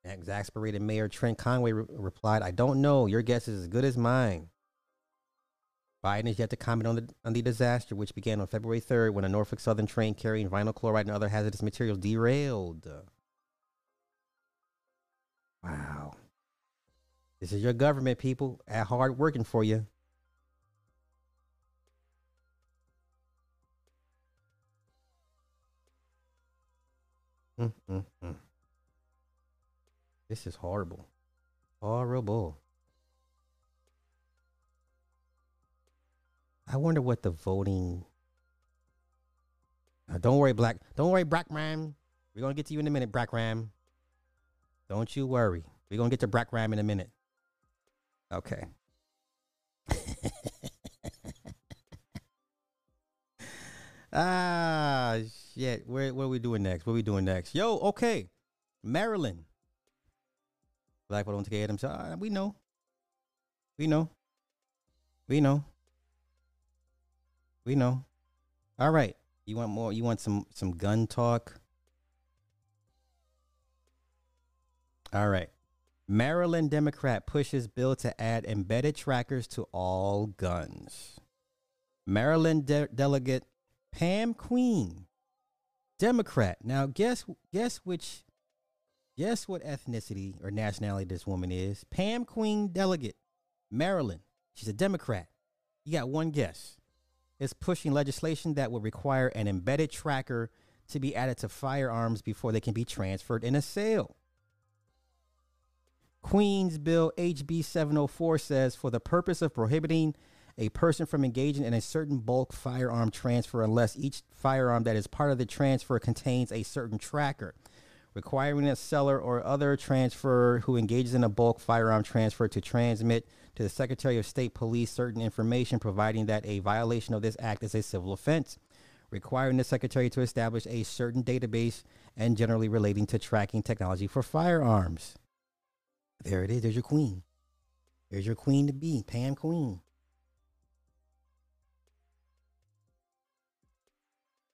exasperated Mayor Trent Conaway re- replied, "I don't know. Your guess is as good as mine." Biden is yet to comment on the on the disaster, which began on February 3rd when a Norfolk Southern train carrying vinyl chloride and other hazardous materials derailed. Wow. This is your government, people, at hard working for you. Mm, mm, mm. This is horrible. Horrible. I wonder what the voting. Uh, don't worry, Black. Don't worry, Brackram. We're gonna get to you in a minute, Black Ram. Don't you worry. We're gonna get to Brack Ram in a minute. Okay. ah shit. Where what are we doing next? What are we doing next? Yo, okay. Maryland. Black people don't take. Uh, we know. We know. We know. We know. All right. You want more? You want some some gun talk? All right. Maryland Democrat pushes bill to add embedded trackers to all guns. Maryland de- delegate Pam Queen, Democrat. Now guess guess which guess what ethnicity or nationality this woman is? Pam Queen delegate, Maryland. She's a Democrat. You got one guess. Is pushing legislation that would require an embedded tracker to be added to firearms before they can be transferred in a sale. Queen's Bill HB 704 says for the purpose of prohibiting a person from engaging in a certain bulk firearm transfer unless each firearm that is part of the transfer contains a certain tracker, requiring a seller or other transferor who engages in a bulk firearm transfer to transmit to the Secretary of State Police certain information, providing that a violation of this act is a civil offense, requiring the Secretary to establish a certain database and generally relating to tracking technology for firearms. There it is. There's your queen. There's your queen to be, Pam Queen.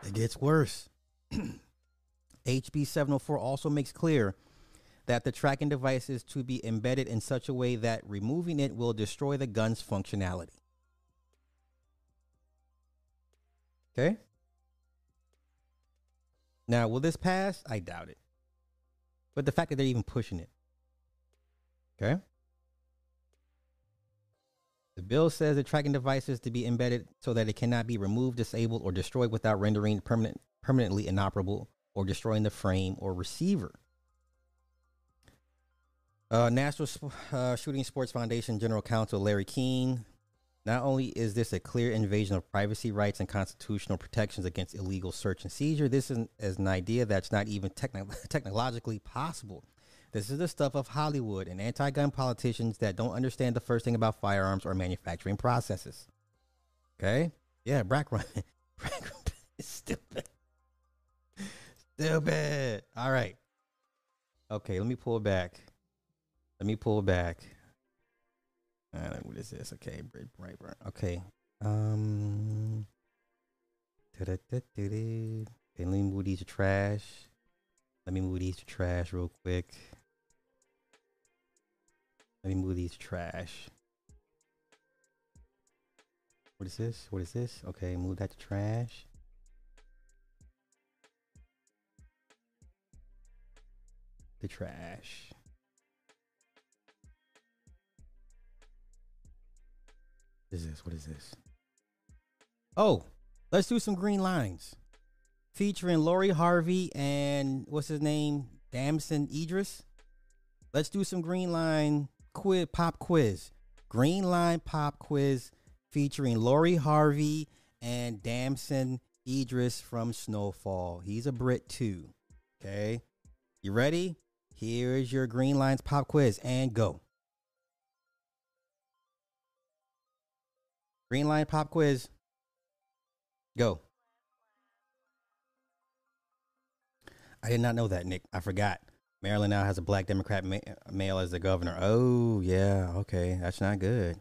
It gets worse. HB 704 also makes clear that the tracking device is to be embedded in such a way that removing it will destroy the gun's functionality. Okay? Now, will this pass? I doubt it. But the fact that they're even pushing it. Okay? The bill says the tracking device is to be embedded so that it cannot be removed, disabled, or destroyed without rendering permanent, permanently inoperable or destroying the frame or receiver. Uh, National uh, Shooting Sports Foundation General Counsel Larry Keane. Not only is this a clear invasion of privacy rights and constitutional protections against illegal search and seizure, this is, is an idea that's not even techn- technologically possible. This is the stuff of Hollywood and anti gun politicians that don't understand the first thing about firearms or manufacturing processes. Okay? Yeah, Brack Run. Brack is stupid. Stupid. All right. Okay, let me pull back. Let me pull back. All right, what is this? Okay, right, right. Okay. Um. Okay, let me move these to trash. Let me move these to trash real quick. Let me move these trash. What is this? What is this? Okay, move that to trash. The trash. What is this? What is this? Oh, let's do some green lines. featuring Lori Harvey and what's his name? Damson Idris. Let's do some Green Line quiz pop quiz. Green Line pop quiz featuring Lori Harvey and Damson Idris from Snowfall. He's a Brit too. Okay. You ready? Here is your Green Lines pop quiz and go. Green Line pop quiz. Go. I did not know that, Nick. I forgot. Maryland now has a black Democrat ma- male as the governor. Oh, yeah. Okay. That's not good.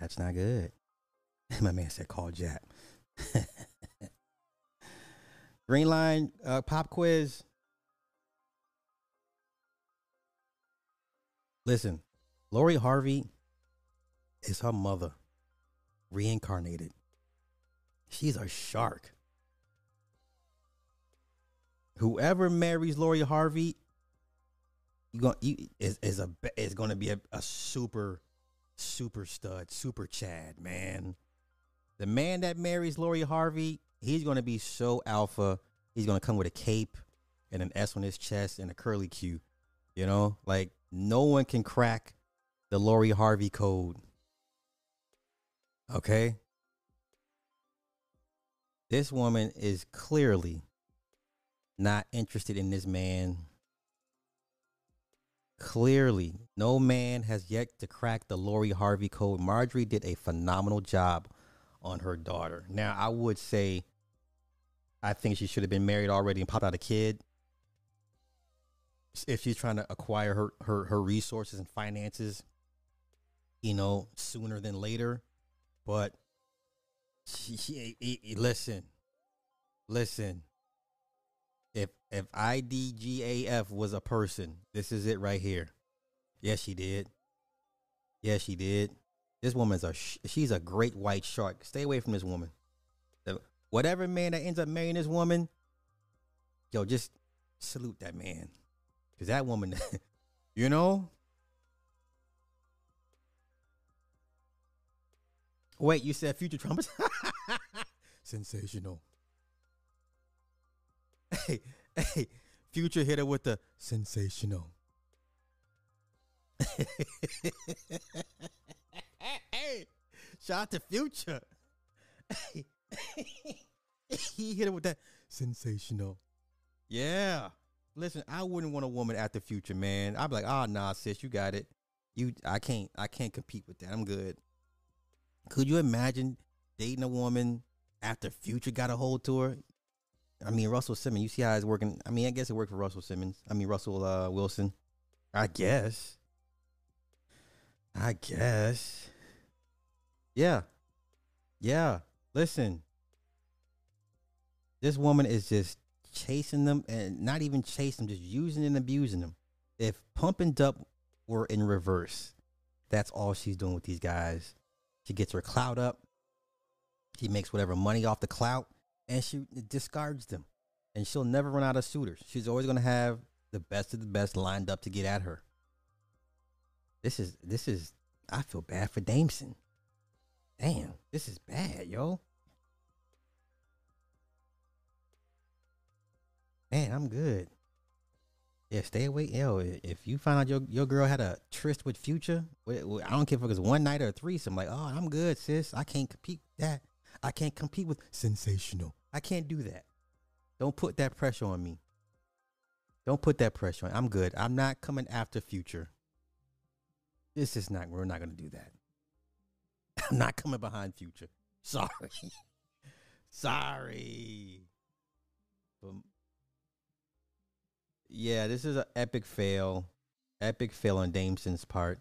That's not good. My man said call Jack. Green line uh, pop quiz. Listen, Lori Harvey is her mother reincarnated. She's a shark. Whoever marries Lori Harvey, you going you, is is a is going to be a, a super super stud, super Chad, man. The man that marries Lori Harvey, he's going to be so alpha. He's going to come with a cape and an S on his chest and a curly Q. You know, like no one can crack the Lori Harvey code. Okay? This woman is clearly not interested in this man. Clearly, no man has yet to crack the Lori Harvey code. Marjorie did a phenomenal job on her daughter. Now, I would say I think she should have been married already and popped out a kid. If she's trying to acquire her her, her resources and finances, you know, sooner than later. But she, she, he, he, listen, listen. If IDGAF was a person, this is it right here. Yes, she did. Yes, she did. This woman's a she's a great white shark. Stay away from this woman. The, whatever man that ends up marrying this woman, yo, just salute that man, cause that woman, you know, Wait, you said future trumpets? sensational. Hey, hey, future hit hitter with the sensational. hey, shout out to future. Hey, he hit it with that sensational. Yeah. Listen, I wouldn't want a woman at the future, man. I'd be like, oh nah, sis, you got it. You I can't I can't compete with that. I'm good. Could you imagine dating a woman after Future got a hold to her? I mean, Russell Simmons. You see how it's working. I mean, I guess it worked for Russell Simmons. I mean, Russell uh, Wilson. I guess. I guess. Yeah. Yeah. Listen. This woman is just chasing them and not even chasing them, just using and abusing them. If Pump and Dump were in reverse, that's all she's doing with these guys. She gets her clout up. She makes whatever money off the clout and she discards them. And she'll never run out of suitors. She's always going to have the best of the best lined up to get at her. This is, this is, I feel bad for Damson. Damn, this is bad, yo. Man, I'm good. Yeah, stay away. Yo, if you find out your, your girl had a tryst with Future, I don't care if it was one night or a threesome. Like, oh, I'm good, sis. I can't compete with that. I can't compete with sensational. I can't do that. Don't put that pressure on me. Don't put that pressure on. I'm good. I'm not coming after Future. This is not. We're not gonna do that. I'm not coming behind Future. Sorry. Sorry. But yeah, this is an epic fail. Epic fail on Damson's part.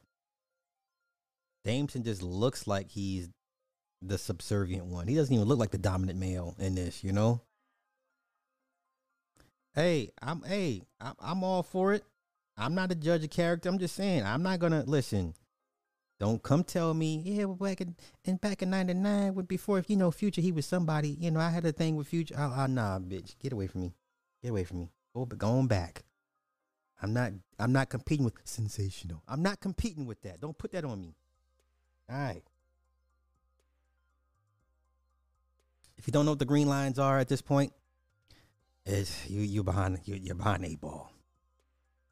Damson just looks like he's the subservient one. He doesn't even look like the dominant male in this, you know? Hey, I'm hey, I'm, I'm all for it. I'm not a judge of character. I'm just saying, I'm not gonna listen. Don't come tell me, yeah, well, back in, in back in '99, with before if you know Future, he was somebody. You know, I had a thing with Future. Oh, oh nah, bitch, get away from me. Get away from me. Go, going back. I'm not. I'm not competing with sensational. I'm not competing with that. Don't put that on me. All right. If you don't know what the green lines are at this point, It's you you behind you you're behind a ball.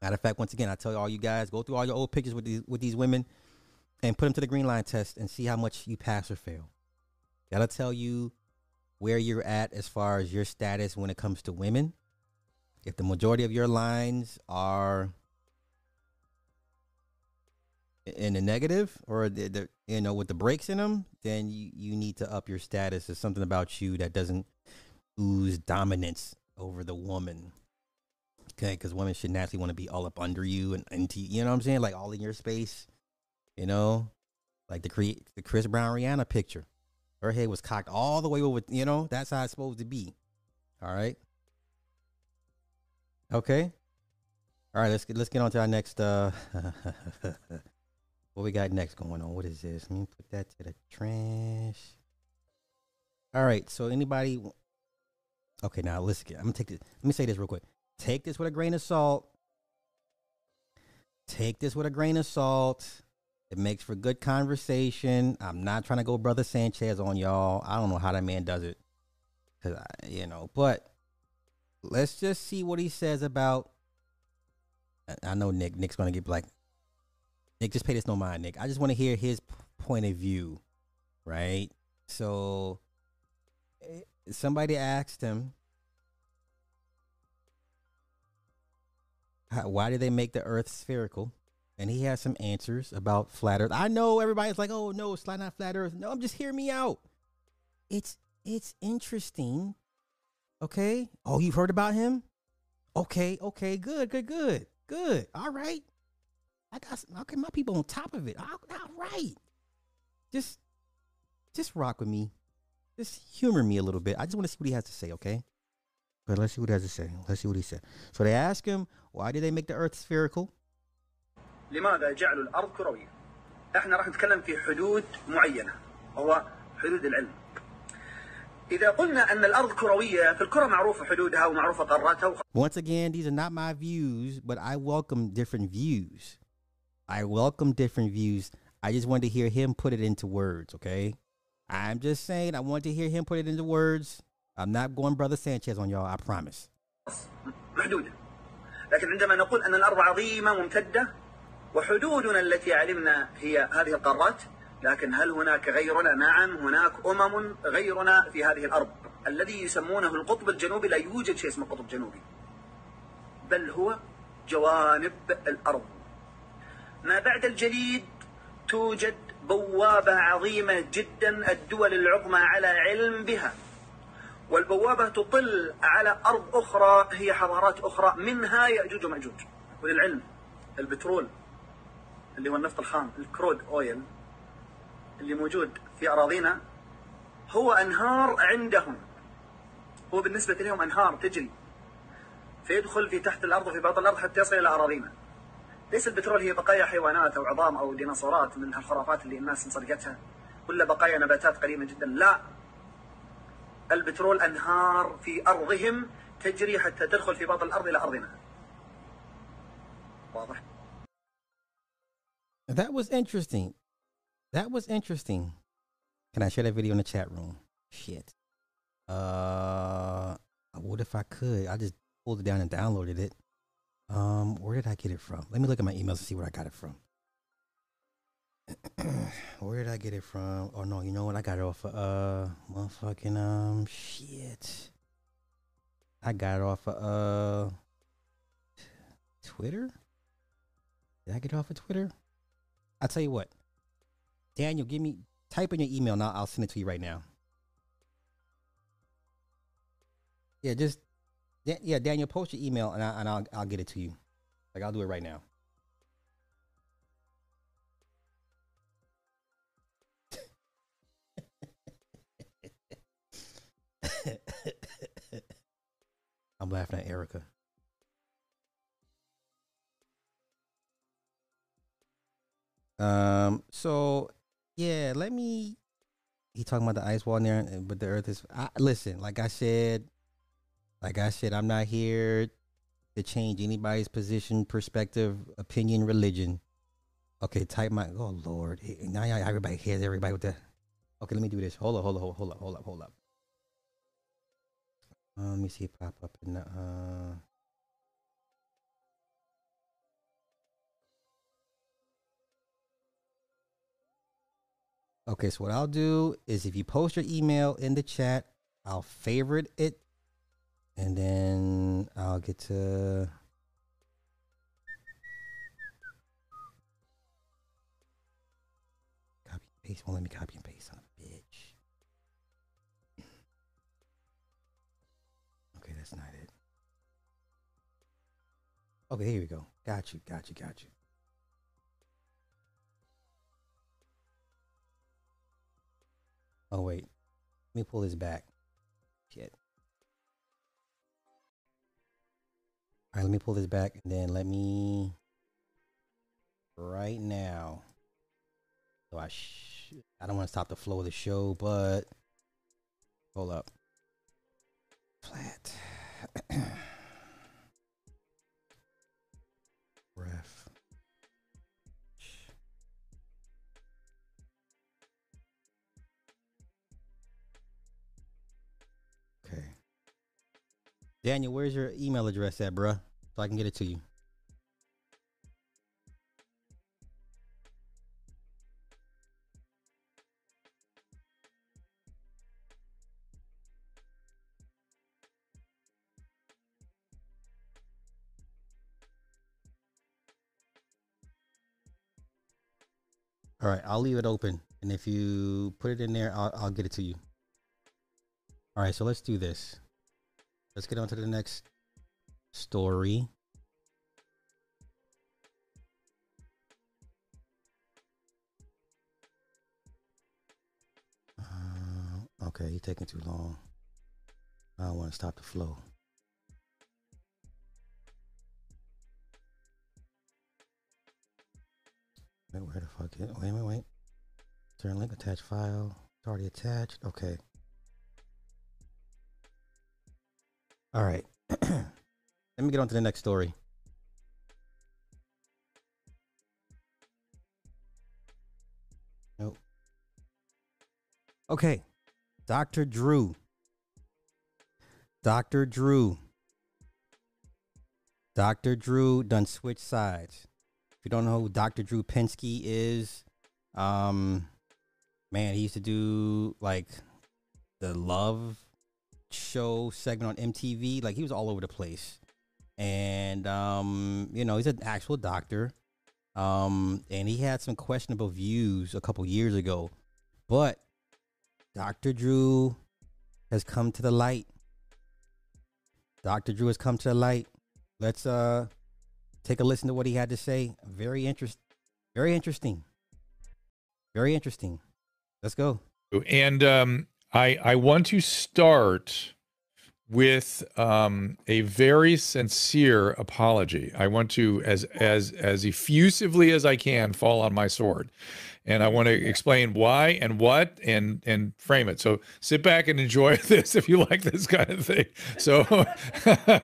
Matter of fact, once again, I tell all you guys, go through all your old pictures with these with these women and put them to the green line test and see how much you pass or fail. That'll tell you where you're at as far as your status when it comes to women. If the majority of your lines are in the negative or the, the you know with the breaks in them, then you, you need to up your status. There's something about you that doesn't ooze dominance over the woman. Okay, because women should naturally want to be all up under you and into you know what I'm saying, like all in your space. You know, like the create the Chris Brown Rihanna picture. Her head was cocked all the way over. You know, that's how it's supposed to be. All right. Okay. All right. Let's get let's get on to our next. uh What we got next going on? What is this? Let me put that to the trash. All right. So anybody? Okay. Now get. I'm gonna take this. Let me say this real quick. Take this with a grain of salt. Take this with a grain of salt. It makes for good conversation. I'm not trying to go brother Sanchez on y'all. I don't know how that man does it. Cause I, you know, but let's just see what he says about. I know Nick. Nick's gonna get like. Nick, just pay this no mind, Nick. I just want to hear his point of view, right? So, eh, somebody asked him, "Why did they make the Earth spherical?" and he has some answers about flat Earth. I know everybody's like, "Oh no, it's not flat Earth." No, I'm just hear me out. It's it's interesting. Okay. Oh, you've heard about him? Okay. Okay. Good. Good. Good. Good. All right. I got some, okay. My people on top of it. All, all right. Just just rock with me. Just humor me a little bit. I just want to see what he has to say. Okay. But let's see what he has to say. Let's see what he said. So they ask him, why did they make the Earth spherical?
لماذا جعلوا الارض كرويه؟ احنا راح نتكلم في حدود معينه وهو حدود العلم. اذا قلنا ان الارض كرويه في الكره معروفه حدودها ومعروفه قاراتها
Once again, these are not my views, but I welcome different views. I welcome different views. I just wanted to hear him put it into words, okay? I'm just saying I want to hear him put it into words. I'm not going brother Sanchez on y'all, I promise.
محدوده. لكن عندما نقول ان الارض عظيمه ممتده وحدودنا التي علمنا هي هذه القارات لكن هل هناك غيرنا؟ نعم هناك امم غيرنا في هذه الارض الذي يسمونه القطب الجنوبي لا يوجد شيء اسمه قطب جنوبي بل هو جوانب الارض ما بعد الجليد توجد بوابة عظيمة جدا الدول العظمى على علم بها. والبوابة تطل على أرض أخرى هي حضارات أخرى منها يأجوج ومأجوج. وللعلم البترول اللي هو النفط الخام الكرود أويل اللي موجود في أراضينا هو أنهار عندهم. هو بالنسبة لهم أنهار تجري فيدخل في تحت الأرض وفي باطن الأرض حتى يصل إلى أراضينا. ليس البترول هي بقايا حيوانات أو عظام أو ديناصورات من هالخرافات اللي الناس مصدقتها ولا بقايا نباتات قديمة جدا لا البترول أنهار في أرضهم تجري حتى تدخل في باطن الأرض إلى أرضنا واضح
That was interesting. That was interesting. Can I share that video in the chat room? Shit. Uh, what if I could? I just pulled it down and downloaded it. Um, where did I get it from? Let me look at my emails and see where I got it from. where did I get it from? Oh no, you know what? I got it off of uh motherfucking um shit. I got it off of uh Twitter. Did I get it off of Twitter? I'll tell you what. Daniel, give me type in your email now. I'll send it to you right now. Yeah, just Yeah, Daniel, post your email and, I, and I'll I'll get it to you. Like I'll do it right now. I'm laughing at Erica. Um. So yeah, let me. He talking about the ice wall there, but the Earth is. I, listen, like I said, like I said, I'm not here to change anybody's position, perspective, opinion, religion. Okay, type my. Oh Lord, now everybody hears everybody with that. Okay, let me do this. Hold up, hold up, hold up, hold up, hold up, hold up. Uh, let me see it pop up in the. Uh... Okay, so what I'll do is if you post your email in the chat, I'll favorite it, and then I'll get to. Copy and paste. Won't let me copy and paste on a bitch. Okay, that's not it. Okay, here we go. Got you, got you, got you. Oh wait, let me pull this back. Shit. All right, let me pull this back and then let me right now. So I I don't want to stop the flow of the show, but hold up. Flat. Daniel, where's your email address at, bruh? So I can get it to you. All right, I'll leave it open, and if you put it in there, I'll, I'll get it to you. All right, so let's do this. Let's get on to the next story. Uh, okay, you're taking too long. I don't want to stop the flow. Wait, where the fuck is it? Wait, wait, wait. Turn link attached file. It's already attached. Okay. All right. Let me get on to the next story. Nope. Okay. Dr. Drew. Dr. Drew. Dr. Drew done switch sides. If you don't know who Dr. Drew Pinsky is, um, man, he used to do like the love show segment on MTV. Like he was all over the place. And um, you know, he's an actual doctor. Um, and he had some questionable views a couple years ago. But Dr. Drew has come to the light. Dr. Drew has come to the light. Let's uh take a listen to what he had to say. Very interest very interesting. Very interesting. Let's go.
And um, I I want to start with um, a very sincere apology. I want to, as as as effusively as I can, fall on my sword, and I want to explain why and what and and frame it. So sit back and enjoy this if you like this kind of thing. So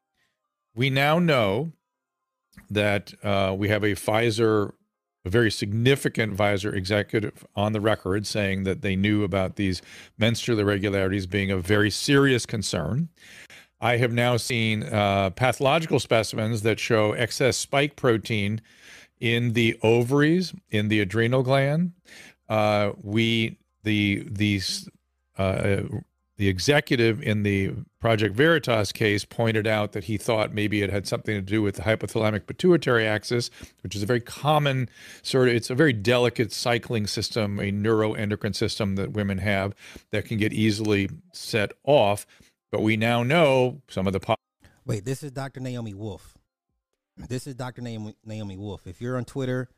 we now know that uh, we have a Pfizer a very significant Pfizer executive on the record saying that they knew about these menstrual irregularities being a very serious concern. I have now seen uh, pathological specimens that show excess spike protein in the ovaries, in the adrenal gland. Uh, we the these uh, the executive in the Project Veritas case pointed out that he thought maybe it had something to do with the hypothalamic pituitary axis, which is a very common sort of, it's a very delicate cycling system, a neuroendocrine system that women have that can get easily set off. But we now know some of the. Po-
Wait, this is Dr. Naomi Wolf. This is Dr. Naomi, Naomi Wolf. If you're on Twitter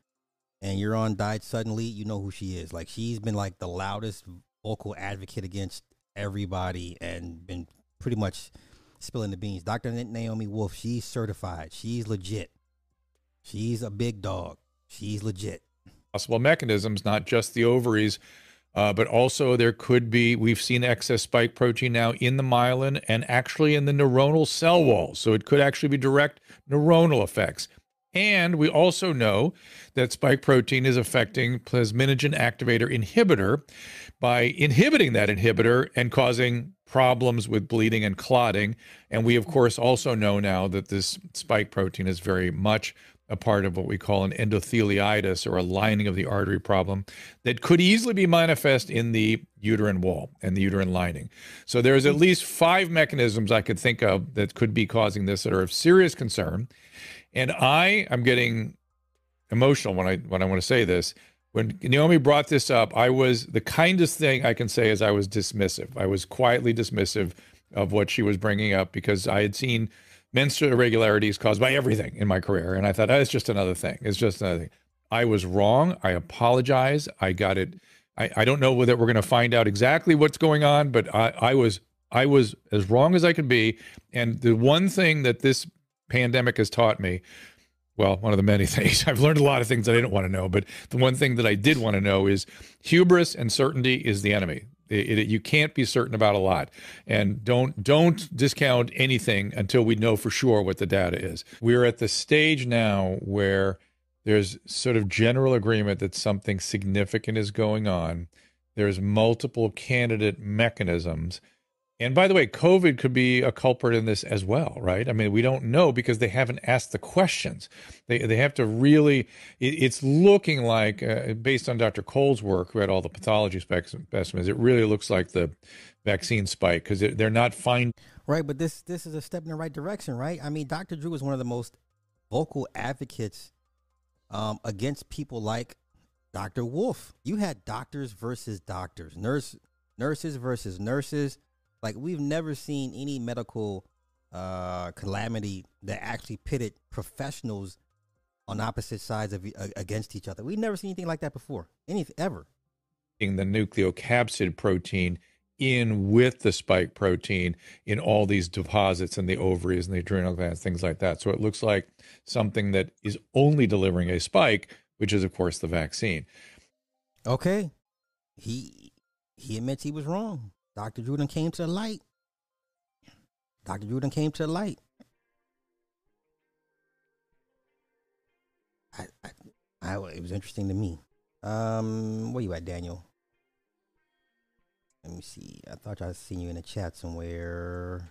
and you're on Died Suddenly, you know who she is. Like, she's been like the loudest vocal advocate against everybody and been pretty much spilling the beans. Dr. Naomi Wolf, she's certified. She's legit. She's a big dog. She's legit.
Possible mechanisms, not just the ovaries, uh, but also there could be, we've seen excess spike protein now in the myelin and actually in the neuronal cell walls. So it could actually be direct neuronal effects. And we also know that spike protein is affecting plasminogen activator inhibitor by inhibiting that inhibitor and causing problems with bleeding and clotting. And we, of course, also know now that this spike protein is very much a part of what we call an endotheliitis or a lining of the artery problem that could easily be manifest in the uterine wall and the uterine lining. So there's at least five mechanisms I could think of that could be causing this that are of serious concern. And I am getting emotional when I when I want to say this. When Naomi brought this up, I was the kindest thing I can say is I was dismissive. I was quietly dismissive of what she was bringing up because I had seen menstrual irregularities caused by everything in my career. And I thought, oh, it's just another thing. It's just another thing. I was wrong. I apologize. I got it. I, I don't know whether we're going to find out exactly what's going on, but I, I was I was as wrong as I could be. And the one thing that this pandemic has taught me, well, one of the many things, I've learned a lot of things that I didn't want to know, but the one thing that I did want to know is hubris and certainty is the enemy. It, it, you can't be certain about a lot, and don't don't discount anything until we know for sure what the data is. We're at the stage now where there's sort of general agreement that something significant is going on. There's multiple candidate mechanisms. And by the way, COVID could be a culprit in this as well, right? I mean, we don't know because they haven't asked the questions. They they have to really. It, it's looking like, uh, based on Dr. Cole's work, who had all the pathology specimens, it really looks like the vaccine spike because they're not finding.
Right, but this this is a step in the right direction, right? I mean, Dr. Drew is one of the most vocal advocates um, against people like Dr. Wolf. You had doctors versus doctors, nurse nurses versus nurses. Like we've never seen any medical uh, calamity that actually pitted professionals on opposite sides of uh, against each other. We've never seen anything like that before, anything ever.
In The nucleocapsid protein in with the spike protein in all these deposits in the ovaries and the adrenal glands, things like that. So it looks like something that is only delivering a spike, which is of course the vaccine.
Okay. He he admits he was wrong. Dr. Juden came to the light. Dr. Juden came to the light. I, I, I, it was interesting to me. Um, where you at, Daniel? Let me see. I thought I seen you in the chat somewhere.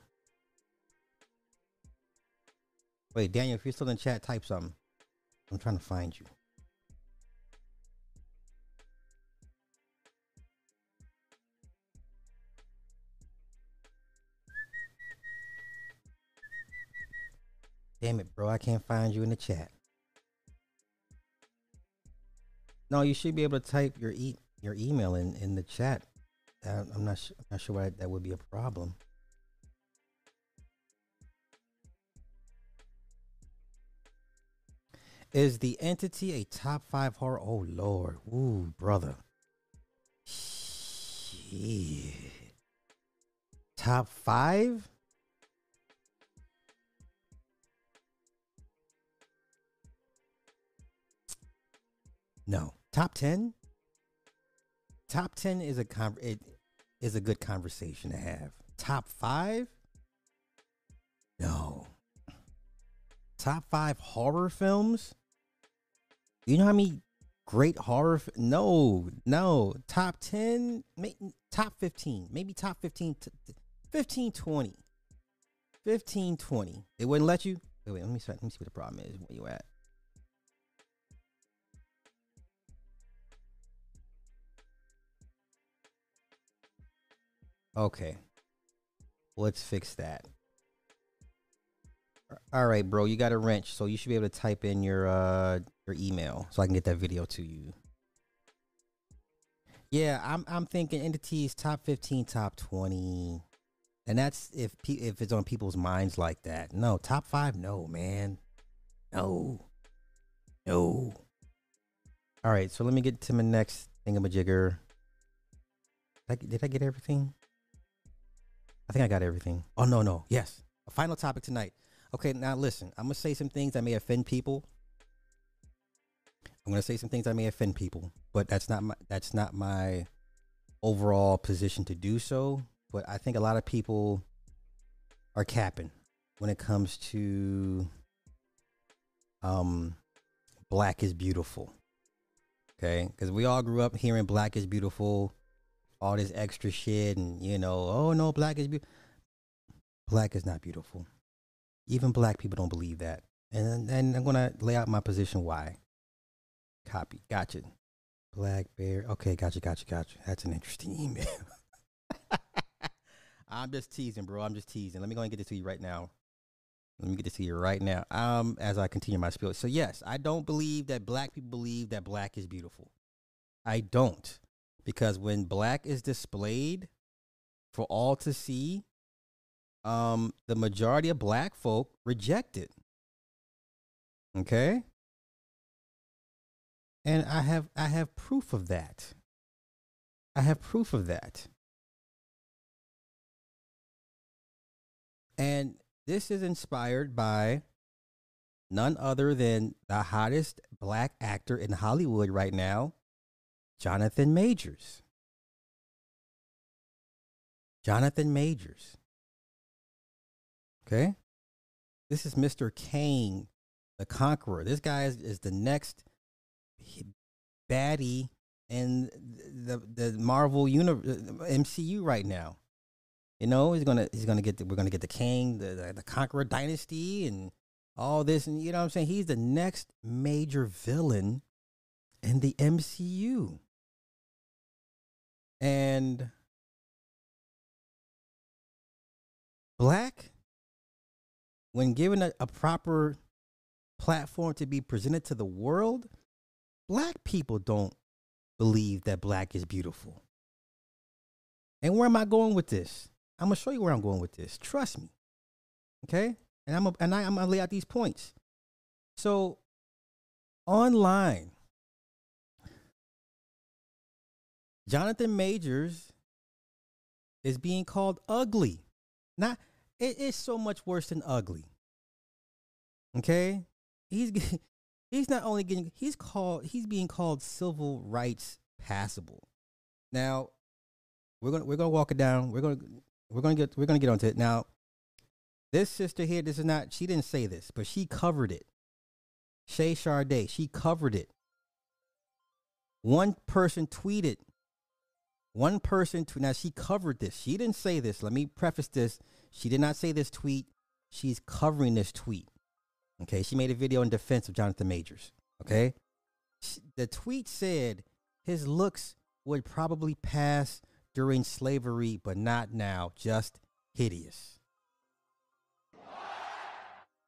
Wait, Daniel, if you're still in chat, type something. I'm trying to find you. Damn it, bro. I can't find you in the chat. No, you should be able to type your e your email in in the chat. Uh, I'm not I'm not sure why that would be a problem. Is the entity a top five horror? Oh lord, ooh brother. Shit. Top five? No. Top 10? Top 10 is a con- it is a good conversation to have. Top 5? No. Top 5 horror films? You know how many great horror f- No, no. Top 10, may- top 15, maybe top 15 t- 15 20. 15 20. They wouldn't let you? Wait, wait, let me let me see what the problem is. Where you at? Okay. Let's fix that. All right, bro. You got a wrench, so you should be able to type in your uh your email so I can get that video to you. Yeah, I'm I'm thinking entities top 15, top 20. And that's if pe- if it's on people's minds like that. No, top 5 no, man. No. No. All right, so let me get to my next thingamajigger. Did I, did I get everything? I think I got everything. Oh no, no. Yes. A final topic tonight. Okay, now listen. I'm gonna say some things that may offend people. I'm gonna say some things that may offend people, but that's not my that's not my overall position to do so. But I think a lot of people are capping when it comes to um black is beautiful. Okay? Because we all grew up hearing black is beautiful all this extra shit and you know, oh no, black is beautiful. Black is not beautiful. Even black people don't believe that. And and I'm gonna lay out my position why. Copy. Gotcha. Black bear. Okay, gotcha, gotcha, gotcha. That's an interesting email. I'm just teasing, bro. I'm just teasing. Let me go and get this to you right now. Let me get this to you right now. Um, as I continue my spiel. So yes, I don't believe that black people believe that black is beautiful. I don't. Because when black is displayed for all to see, um, the majority of black folk reject it. Okay? And I have I have proof of that. I have proof of that. And this is inspired by none other than the hottest black actor in Hollywood right now, Jonathan Majors. Jonathan Majors. Okay? This is Mr. Kang, the Conqueror. This guy is, is the next baddie in the the Marvel universe, uh, MCU right now. You know, he's gonna he's gonna get the, we're gonna get the Kang, the, the the Conqueror dynasty, and all this, and you know what I'm saying. He's the next major villain in the MCU, and black, when given a, a proper platform to be presented to the world, black people don't believe that black is beautiful. And where am I going with this? I'm gonna show you where I'm going with this. Trust me. Okay? And I'm a, and I, I'm gonna lay out these points. So online, Jonathan Majors is being called ugly. Not it is so much worse than ugly. Okay? He's he's not only getting he's called he's being called civil rights passable. Now, we're gonna we're gonna walk it down. We're gonna we're gonna get we're gonna get onto it. Now, this sister here, this is not she didn't say this, but she covered it. Shay Sade, she covered it. One person tweeted. One person t- now she covered this. She didn't say this. Let me preface this. She did not say this tweet. She's covering this tweet. Okay, she made a video in defense of Jonathan Majors. Okay, the tweet said his looks would probably pass during slavery, but not now. Just hideous.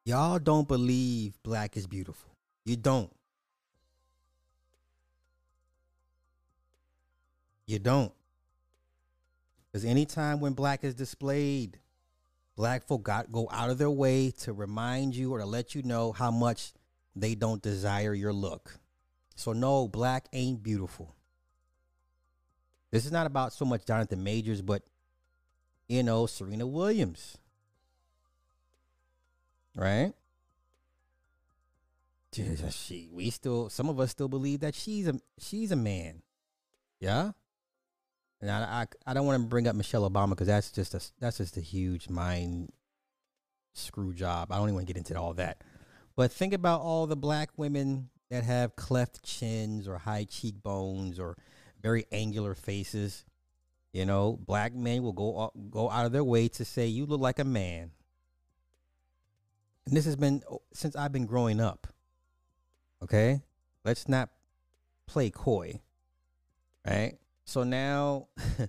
Y'all don't believe black is beautiful. You don't. You don't. Because anytime when black is displayed, black folk got go out of their way to remind you or to let you know how much they don't desire your look. So no, black ain't beautiful. This is not about so much Jonathan Majors, but you know, Serena Williams. Right? She we still some of us still believe that she's a she's a man. Yeah? And I, I, I don't want to bring up Michelle Obama because that's just a that's just a huge mind screw job. I don't even want to get into all that. But think about all the black women that have cleft chins or high cheekbones or very angular faces. You know, black men will go go out of their way to say you look like a man. And this has been oh, since I've been growing up. Okay? Let's not play coy. Right? So now,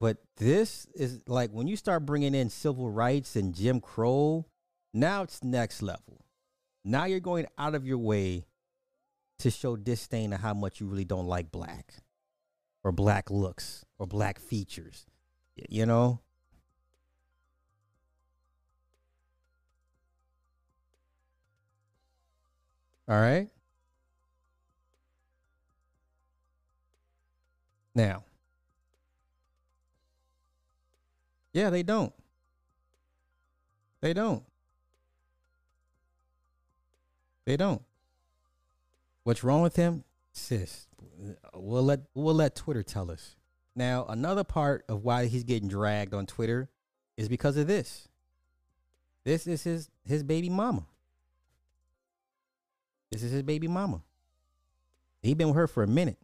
but this is like when you start bringing in civil rights and Jim Crow, now it's next level. Now you're going out of your way to show disdain of how much you really don't like black or black looks or black features. You know? All right. Now, yeah, they don't. They don't. They don't. What's wrong with him? Sis, we'll let we'll let Twitter tell us. Now, another part of why he's getting dragged on Twitter is because of this. This is his his baby mama. This is his baby mama. He been with her for a minute.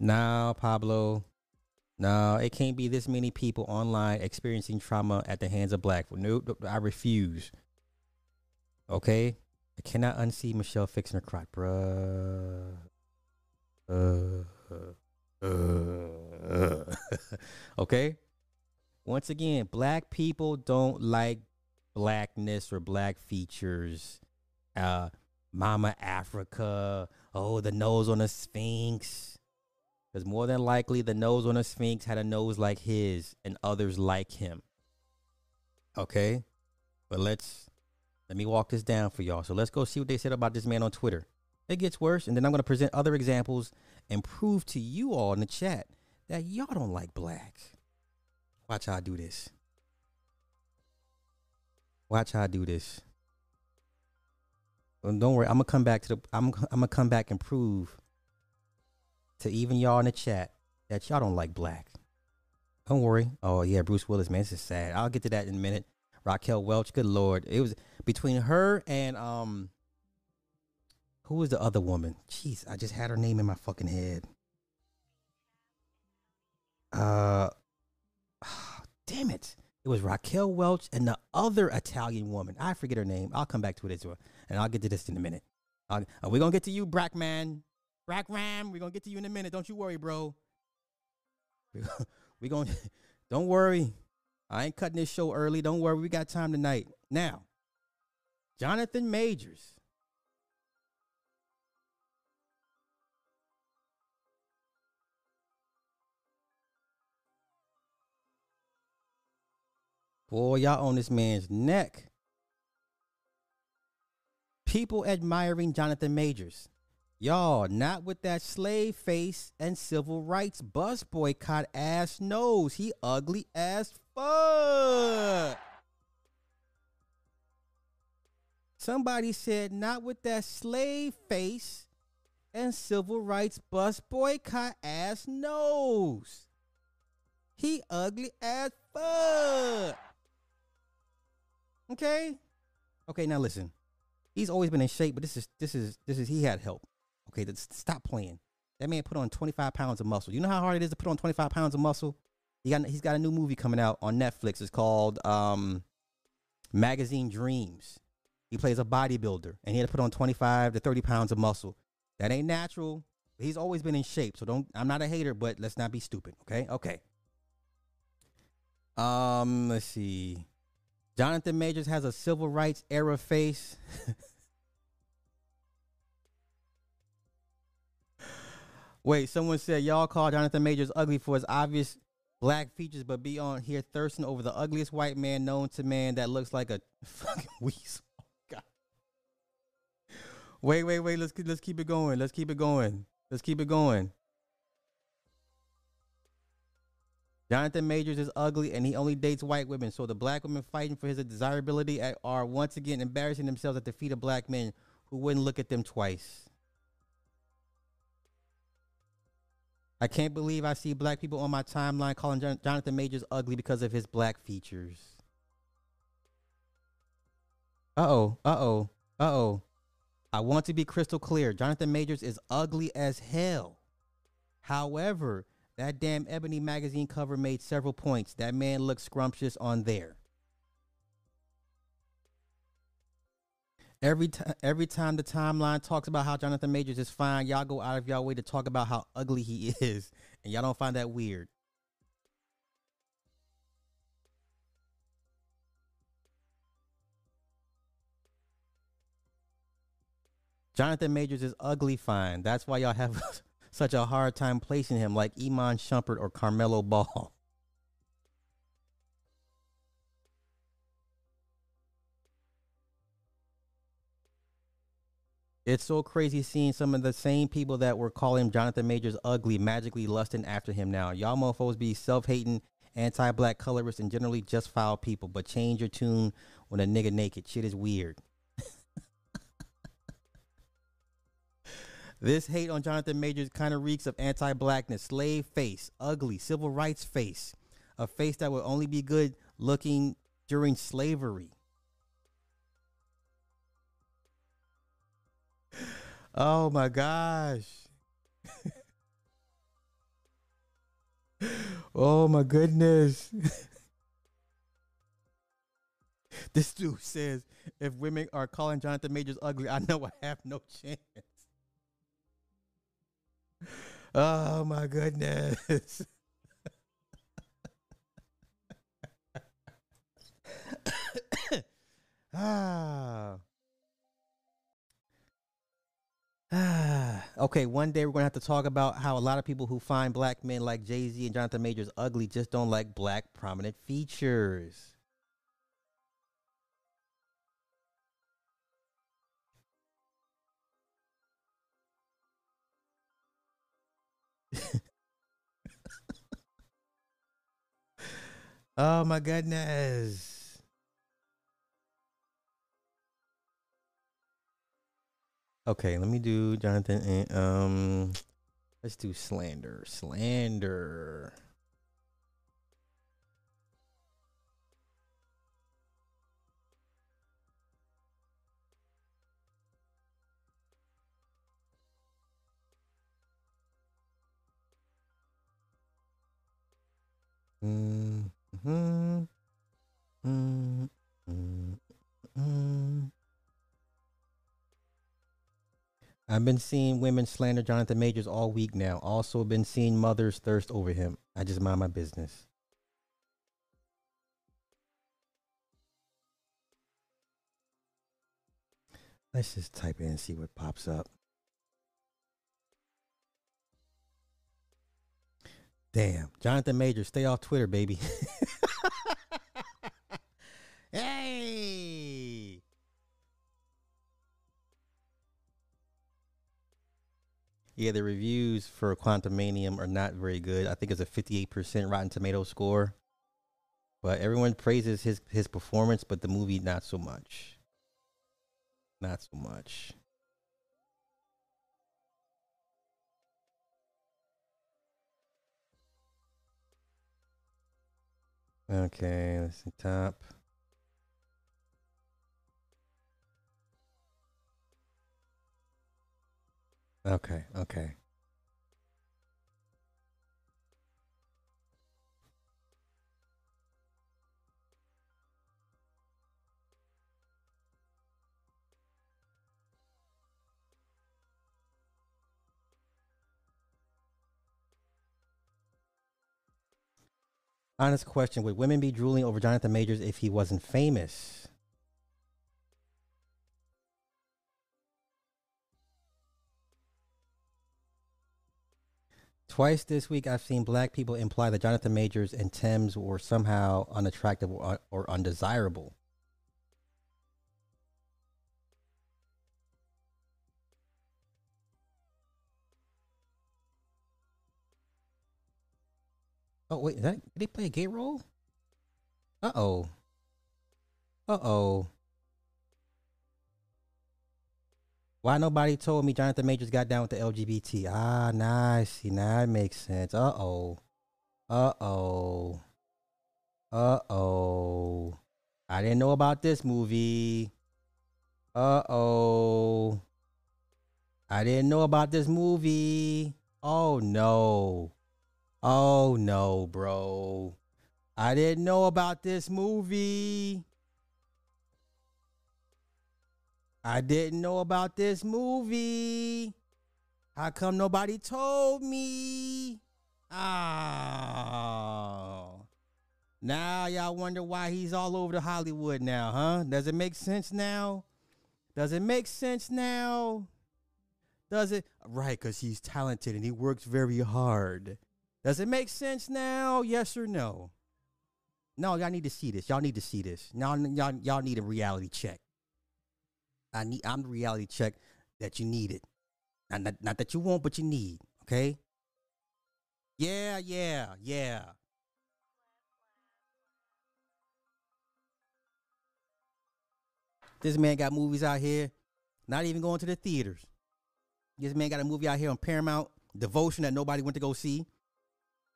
Now, Pablo. No, it can't be this many people online experiencing trauma at the hands of black. Nope, I refuse. Okay, I cannot unsee Michelle fixing her crotch, bruh. Uh, uh, uh. okay. Once again, black people don't like blackness or black features. Uh, Mama Africa. Oh, the nose on a sphinx. Because more than likely, the nose on a Sphinx had a nose like his and others like him. Okay? But let's let me walk this down for y'all. So let's go see what they said about this man on Twitter. It gets worse, and then I'm going to present other examples and prove to you all in the chat that y'all don't like black. Watch how I do this. Watch how I do this. Well, don't worry, I'm gonna come back to the. I'm I'm gonna come back and prove to even y'all in the chat that y'all don't like black. Don't worry. Oh yeah, Bruce Willis, man, this is sad. I'll get to that in a minute. Raquel Welch, good lord, it was between her and um, who was the other woman? Jeez, I just had her name in my fucking head. Uh, oh, damn it. It was Raquel Welch and the other Italian woman. I forget her name. I'll come back to it as well, and I'll get to this in a minute. Uh, we're gonna get to you, Brackman. Rack Ram, we're gonna get to you in a minute. Don't you worry, bro. We're gonna don't worry. I ain't cutting this show early. Don't worry, we got time tonight. Now, Jonathan Majors. Boy, y'all on this man's neck. People admiring Jonathan Majors. Y'all, not with that slave face and civil rights bus boycott ass nose. He ugly as fuck. Somebody said, not with that slave face and civil rights bus boycott ass nose. He ugly as fuck. Okay? Okay, now listen. He's always been in shape, but this is this is this is he had help. Okay, stop playing. That man put on 25 pounds of muscle. You know how hard it is to put on 25 pounds of muscle? He got he's got a new movie coming out on Netflix. It's called um, Magazine Dreams. He plays a bodybuilder and he had to put on 25 to 30 pounds of muscle. That ain't natural. He's always been in shape. So don't I'm not a hater, but let's not be stupid. Okay? Okay. Um, let's see. Jonathan Majors has a civil rights era face. Wait, someone said y'all call Jonathan Majors ugly for his obvious black features, but be on here thirsting over the ugliest white man known to man that looks like a fucking weasel. God. Wait, wait, wait. Let's let's keep it going. Let's keep it going. Let's keep it going. Jonathan Majors is ugly and he only dates white women. So the black women fighting for his desirability are once again embarrassing themselves at the feet of black men who wouldn't look at them twice. I can't believe I see black people on my timeline calling Jonathan Majors ugly because of his black features. Uh oh, uh oh, uh oh. I want to be crystal clear. Jonathan Majors is ugly as hell. However, that damn Ebony magazine cover made several points. That man looks scrumptious on there. Every time, every time the timeline talks about how Jonathan Majors is fine, y'all go out of y'all way to talk about how ugly he is, and y'all don't find that weird. Jonathan Majors is ugly fine. That's why y'all have such a hard time placing him like Iman Shumpert or Carmelo Ball. It's so crazy seeing some of the same people that were calling Jonathan Majors ugly magically lusting after him now. Y'all mofos be self hating, anti black colorists, and generally just foul people, but change your tune when a nigga naked. Shit is weird. this hate on Jonathan Majors kind of reeks of anti blackness, slave face, ugly, civil rights face, a face that would only be good looking during slavery. Oh my gosh. oh my goodness. this dude says if women are calling Jonathan Majors ugly, I know I have no chance. Oh my goodness. ah. okay, one day we're to have to talk about how a lot of people who find black men like Jay Z and Jonathan Majors ugly just don't like black prominent features. oh my goodness. Okay, let me do Jonathan and um let's do slander. Slander. Mm, mhm, mm, I've been seeing women slander Jonathan Majors all week now. Also been seeing mothers thirst over him. I just mind my business. Let's just type in and see what pops up. Damn. Jonathan Majors, stay off Twitter, baby. hey. Yeah, the reviews for Quantumania are not very good. I think it's a 58% Rotten Tomato score. But everyone praises his his performance, but the movie not so much. Not so much. Okay, let's see top. Okay, okay. Honest question: Would women be drooling over Jonathan Majors if he wasn't famous? Twice this week, I've seen black people imply that Jonathan Majors and Tems were somehow unattractive or, or undesirable. Oh wait, that, did he play a gay role? Uh oh. Uh oh. Why nobody told me Jonathan Majors got down with the LGBT? Ah, nice. See, now it makes sense. Uh oh. Uh oh. Uh oh. I didn't know about this movie. Uh oh. I didn't know about this movie. Oh no. Oh no, bro. I didn't know about this movie. I didn't know about this movie. How come nobody told me? Oh. Now y'all wonder why he's all over the Hollywood now, huh? Does it make sense now? Does it make sense now? Does it? Right, because he's talented and he works very hard. Does it make sense now? Yes or no? No, y'all need to see this. Y'all need to see this. Now y'all, y'all need a reality check. I need I'm the reality check that you needed. Not, not, not that you want, but you need. Okay? Yeah, yeah, yeah. This man got movies out here, not even going to the theaters. This man got a movie out here on Paramount, Devotion that nobody went to go see.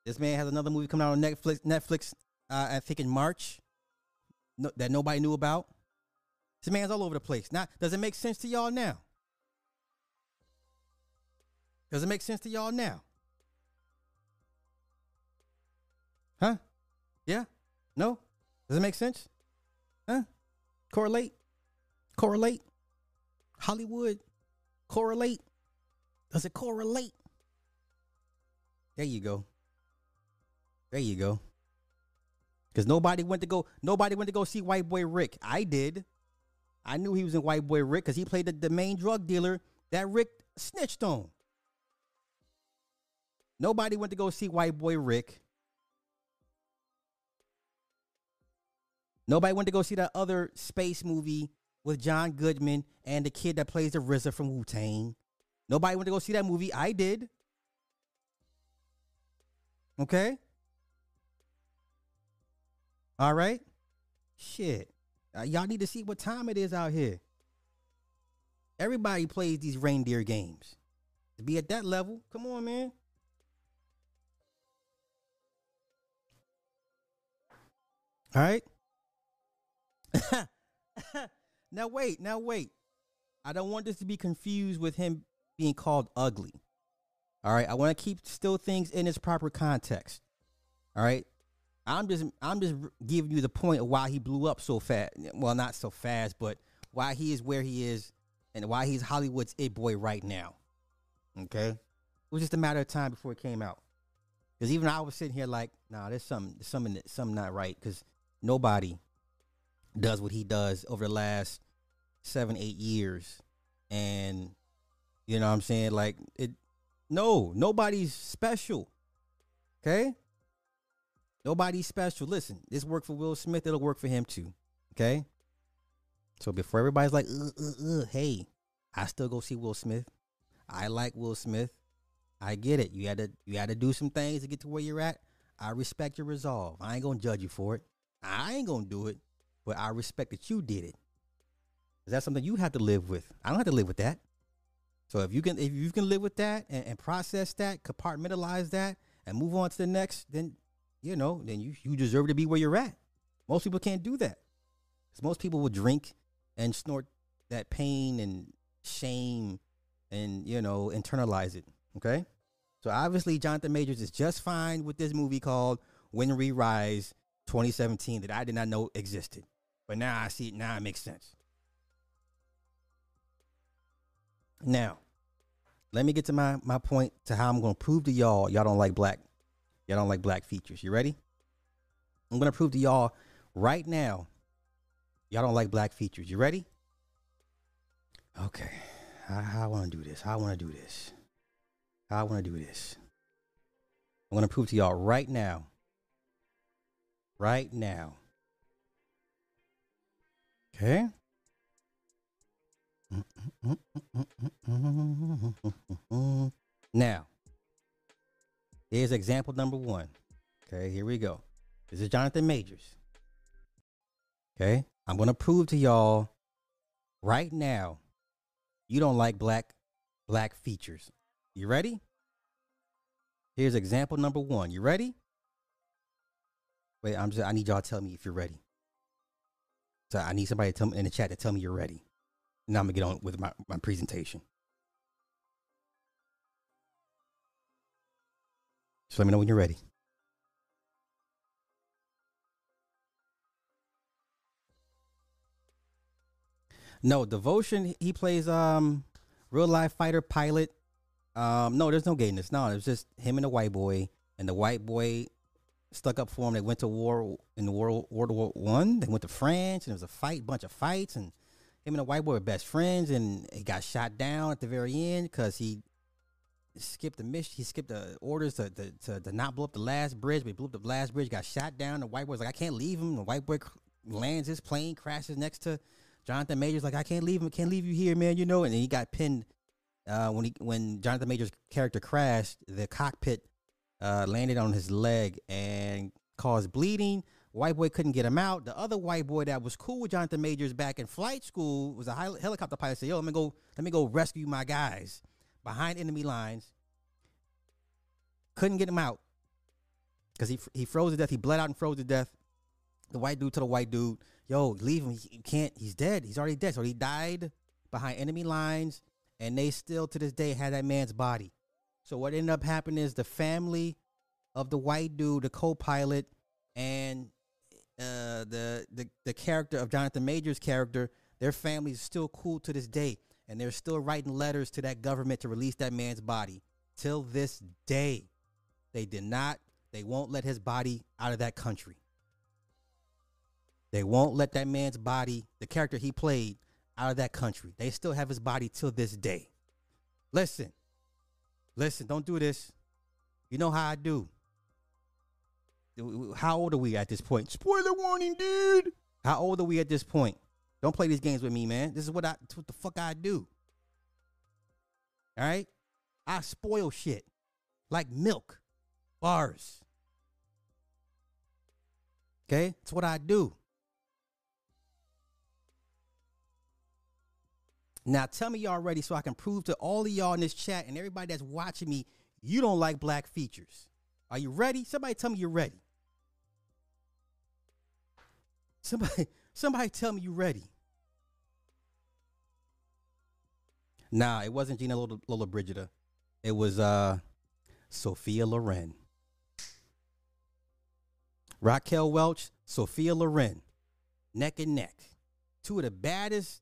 This man has another movie coming out on Netflix. Netflix, uh, I think in March, no, that nobody knew about. This man's all over the place. Now, does it make sense to y'all now? Does it make sense to y'all now? Huh? Yeah? No? Does it make sense? Huh? Correlate? Correlate? Hollywood? Correlate? Does it correlate? There you go. There you go. Because nobody went to go. Nobody went to go see White Boy Rick. I did. I knew he was in White Boy Rick because he played the, the main drug dealer that Rick snitched on. Nobody went to go see White Boy Rick. Nobody went to go see that other space movie with John Goodman and the kid that plays the RZA from Wu Tang. Nobody went to go see that movie. I did. Okay. All right. Shit. Uh, y'all need to see what time it is out here. Everybody plays these reindeer games. To be at that level, come on, man. All right. now wait, now wait. I don't want this to be confused with him being called ugly. All right, I want to keep still things in its proper context. All right, I'm just I'm just giving you the point of why he blew up so fast. Well, not so fast, but why he is where he is and why he's Hollywood's it boy right now. Okay, it was just a matter of time before it came out. Because even I was sitting here like, nah, there's something, something, something not right. Because nobody does what he does over the last seven, eight years, and you know what I'm saying? Like it. No, nobody's special. Okay. Nobody's special. Listen, this worked for Will Smith. It'll work for him too. Okay. So before everybody's like, uh, uh, uh, hey, I still go see Will Smith. I like Will Smith. I get it. You had to you had to do some things to get to where you're at. I respect your resolve. I ain't gonna judge you for it. I ain't gonna do it, but I respect that you did it. Is that something you have to live with? I don't have to live with that. So if you can if you can live with that and, and process that, compartmentalize that, and move on to the next, then you know, then you you deserve to be where you're at. Most people can't do that. Because most people will drink and snort that pain and shame and you know internalize it. Okay, so obviously Jonathan Majors is just fine with this movie called When We Rise 2017 that I did not know existed, but now I see it. Now it makes sense. Now, let me get to my my point to how I'm going to prove to y'all y'all don't like black y'all don't like black features. You ready? I'm to prove to y'all right now y'all don't like black features. You ready? Okay. I want to do this? I want to do this? I want to do this? I'm to prove to y'all right now. Right now. Okay. Now, here's example number one. Okay, here we go. This is Jonathan Majors. Okay, I'm gonna prove to y'all right now you don't like black black features. You ready? Here's example number one. You ready? Wait, I'm just I need y'all to tell me if you're ready. So I need somebody to tell me in the chat to tell me you're ready. Now I'm gonna get on with my, my presentation. Just let me know when you're ready. No, Devotion, he plays um real life fighter pilot. Um, no, there's no gayness. No, it's just him and the white boy. And the white boy stuck up for him. They went to war in the World World War One. They went to France and there was a fight, bunch of fights, and him and the white boy were best friends, and he got shot down at the very end because he skipped the mission. He skipped the orders to, to, to, to, not blow up the last bridge, but he blew up the last bridge, got shot down. The white boy's like, I can't leave him. The white boy lands his plane, crashes next to Jonathan Majors, like, I can't leave him, can't leave you here, man, you know. And he got pinned uh, when he when Jonathan Majors' character crashed, the cockpit uh, landed on his leg and caused bleeding. White boy couldn't get him out. The other white boy that was cool with Jonathan Majors back in flight school was a helicopter pilot. Said, "Yo, let me go, let me go rescue my guys behind enemy lines." Couldn't get him out because he he froze to death. He bled out and froze to death. The white dude to the white dude, "Yo, leave him. He can't. He's dead. He's already dead." So he died behind enemy lines, and they still to this day had that man's body. So what ended up happening is the family of the white dude, the co-pilot, and uh, the the the character of Jonathan Majors' character, their family is still cool to this day, and they're still writing letters to that government to release that man's body. Till this day, they did not. They won't let his body out of that country. They won't let that man's body, the character he played, out of that country. They still have his body till this day. Listen, listen, don't do this. You know how I do. How old are we at this point? Spoiler warning, dude. How old are we at this point? Don't play these games with me, man. This is what I what the fuck I do. All right? I spoil shit like milk, bars. Okay? It's what I do. Now tell me y'all ready so I can prove to all of y'all in this chat and everybody that's watching me, you don't like black features. Are you ready? Somebody tell me you're ready. Somebody, somebody tell me you're ready. Nah, it wasn't Gina Lola, Lola Brigida. It was uh Sophia Loren. Raquel Welch, Sophia Loren. Neck and neck. Two of the baddest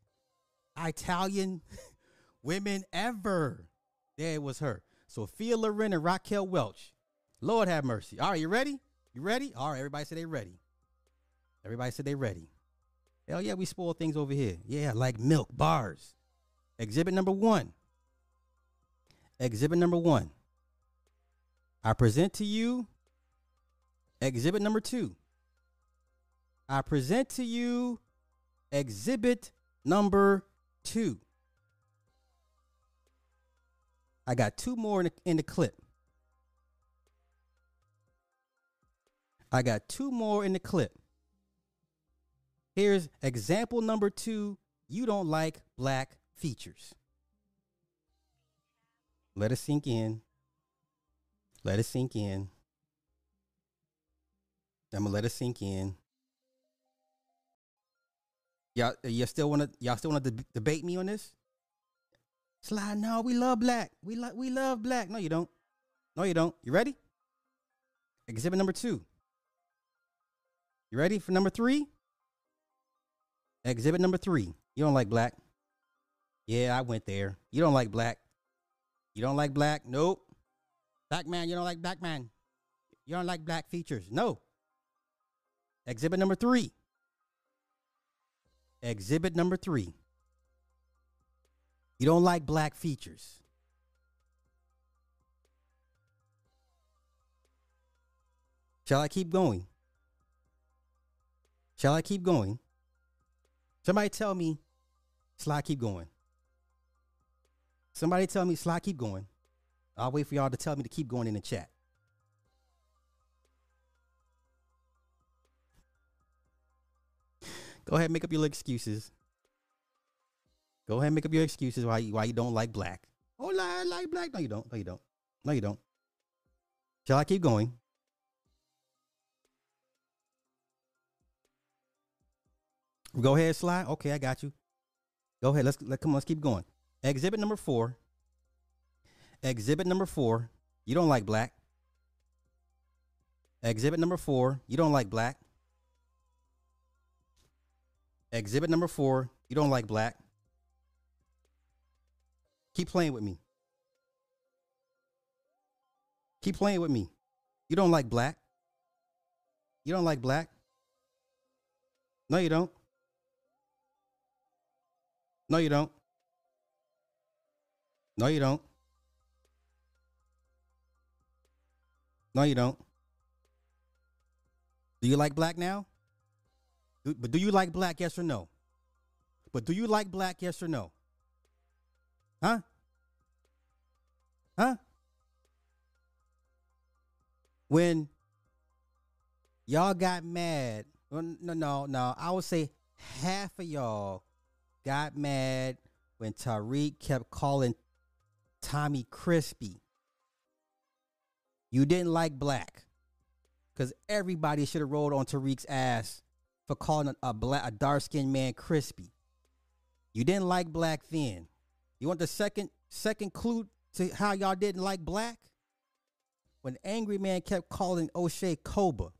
Italian women ever. There it was her. Sophia Loren and Raquel Welch. Lord have mercy. All right, you ready? You ready? All right, everybody said they ready. Everybody said they ready. Hell yeah, we spoil things over here. Yeah, like milk, bars. Exhibit number one. Exhibit number one. I present to you exhibit number two. I present to you exhibit number two. I got two more in the, in the clip. I got two more in the clip. Here's example number two. You don't like black features. Let it sink in. Let it sink in. I'm gonna let it sink in. Y'all, uh, you still wanna y'all still wanna deb- debate me on this? Slide, no, we love black. We love we love black. No, you don't. No, you don't. You ready? Exhibit number two. You ready for number three? Exhibit number three. You don't like black. Yeah, I went there. You don't like black. You don't like black? Nope. Black man, you don't like black man. You don't like black features. No. Exhibit number three. Exhibit number three. You don't like black features. Shall I keep going? Shall I keep going? Somebody tell me, shall I keep going. Somebody tell me, Sly, keep going. I'll wait for y'all to tell me to keep going in the chat. Go ahead, make up your excuses. Go ahead, make up your excuses why you, why you don't like black. Oh, I like black. No, you don't. No, you don't. No, you don't. Shall I keep going? Go ahead, slide. Okay, I got you. Go ahead. Let's let come on. Let's keep going. Exhibit number four. Exhibit number four. You don't like black. Exhibit number four. You don't like black. Exhibit number four. You don't like black. Keep playing with me. Keep playing with me. You don't like black. You don't like black. No, you don't. No, you don't. No, you don't. No, you don't. Do you like black now? Do, but do you like black, yes or no? But do you like black, yes or no? Huh? Huh? When y'all got mad, well, no, no, no, I would say half of y'all got mad when Tariq kept calling Tommy Crispy. You didn't like black because everybody should have rolled on Tariq's ass for calling a, a black, a dark skinned man crispy. You didn't like black then. You want the second second clue to how y'all didn't like black? when Angry Man kept calling O'Shea Koba.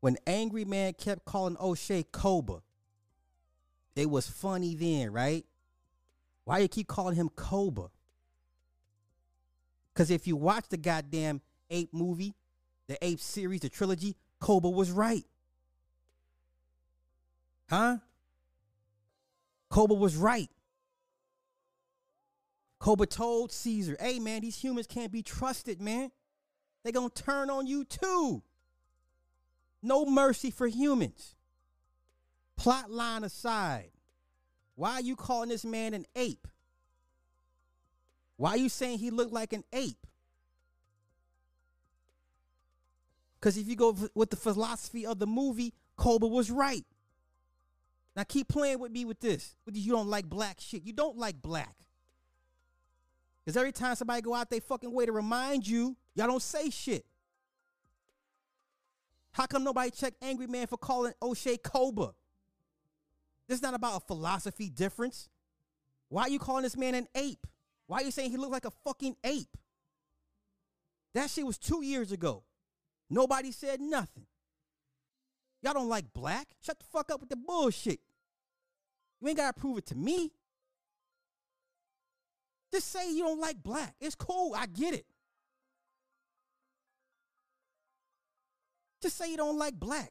When Angry Man kept calling O'Shea Koba, it was funny then, right? Why you keep calling him Koba? Because if you watch the goddamn Ape movie, the Ape series, the trilogy, Koba was right. Huh? Koba was right. Koba told Caesar, hey man, these humans can't be trusted, man. They're gonna turn on you too. No mercy for humans. Plot line aside, why are you calling this man an ape? Why are you saying he looked like an ape? Because if you go with the philosophy of the movie, Koba was right. Now keep playing with me with this. You don't like black shit. You don't like black. Because every time somebody go out they fucking way to remind you, y'all don't say shit. How come nobody checked Angry Man for calling O'Shea Koba? This is not about a philosophy difference. Why are you calling this man an ape? Why are you saying he looked like a fucking ape? That shit was two years ago. Nobody said nothing. Y'all don't like black? Shut the fuck up with the bullshit. You ain't gotta prove it to me. Just say you don't like black. It's cool. I get it. Just say you don't like black.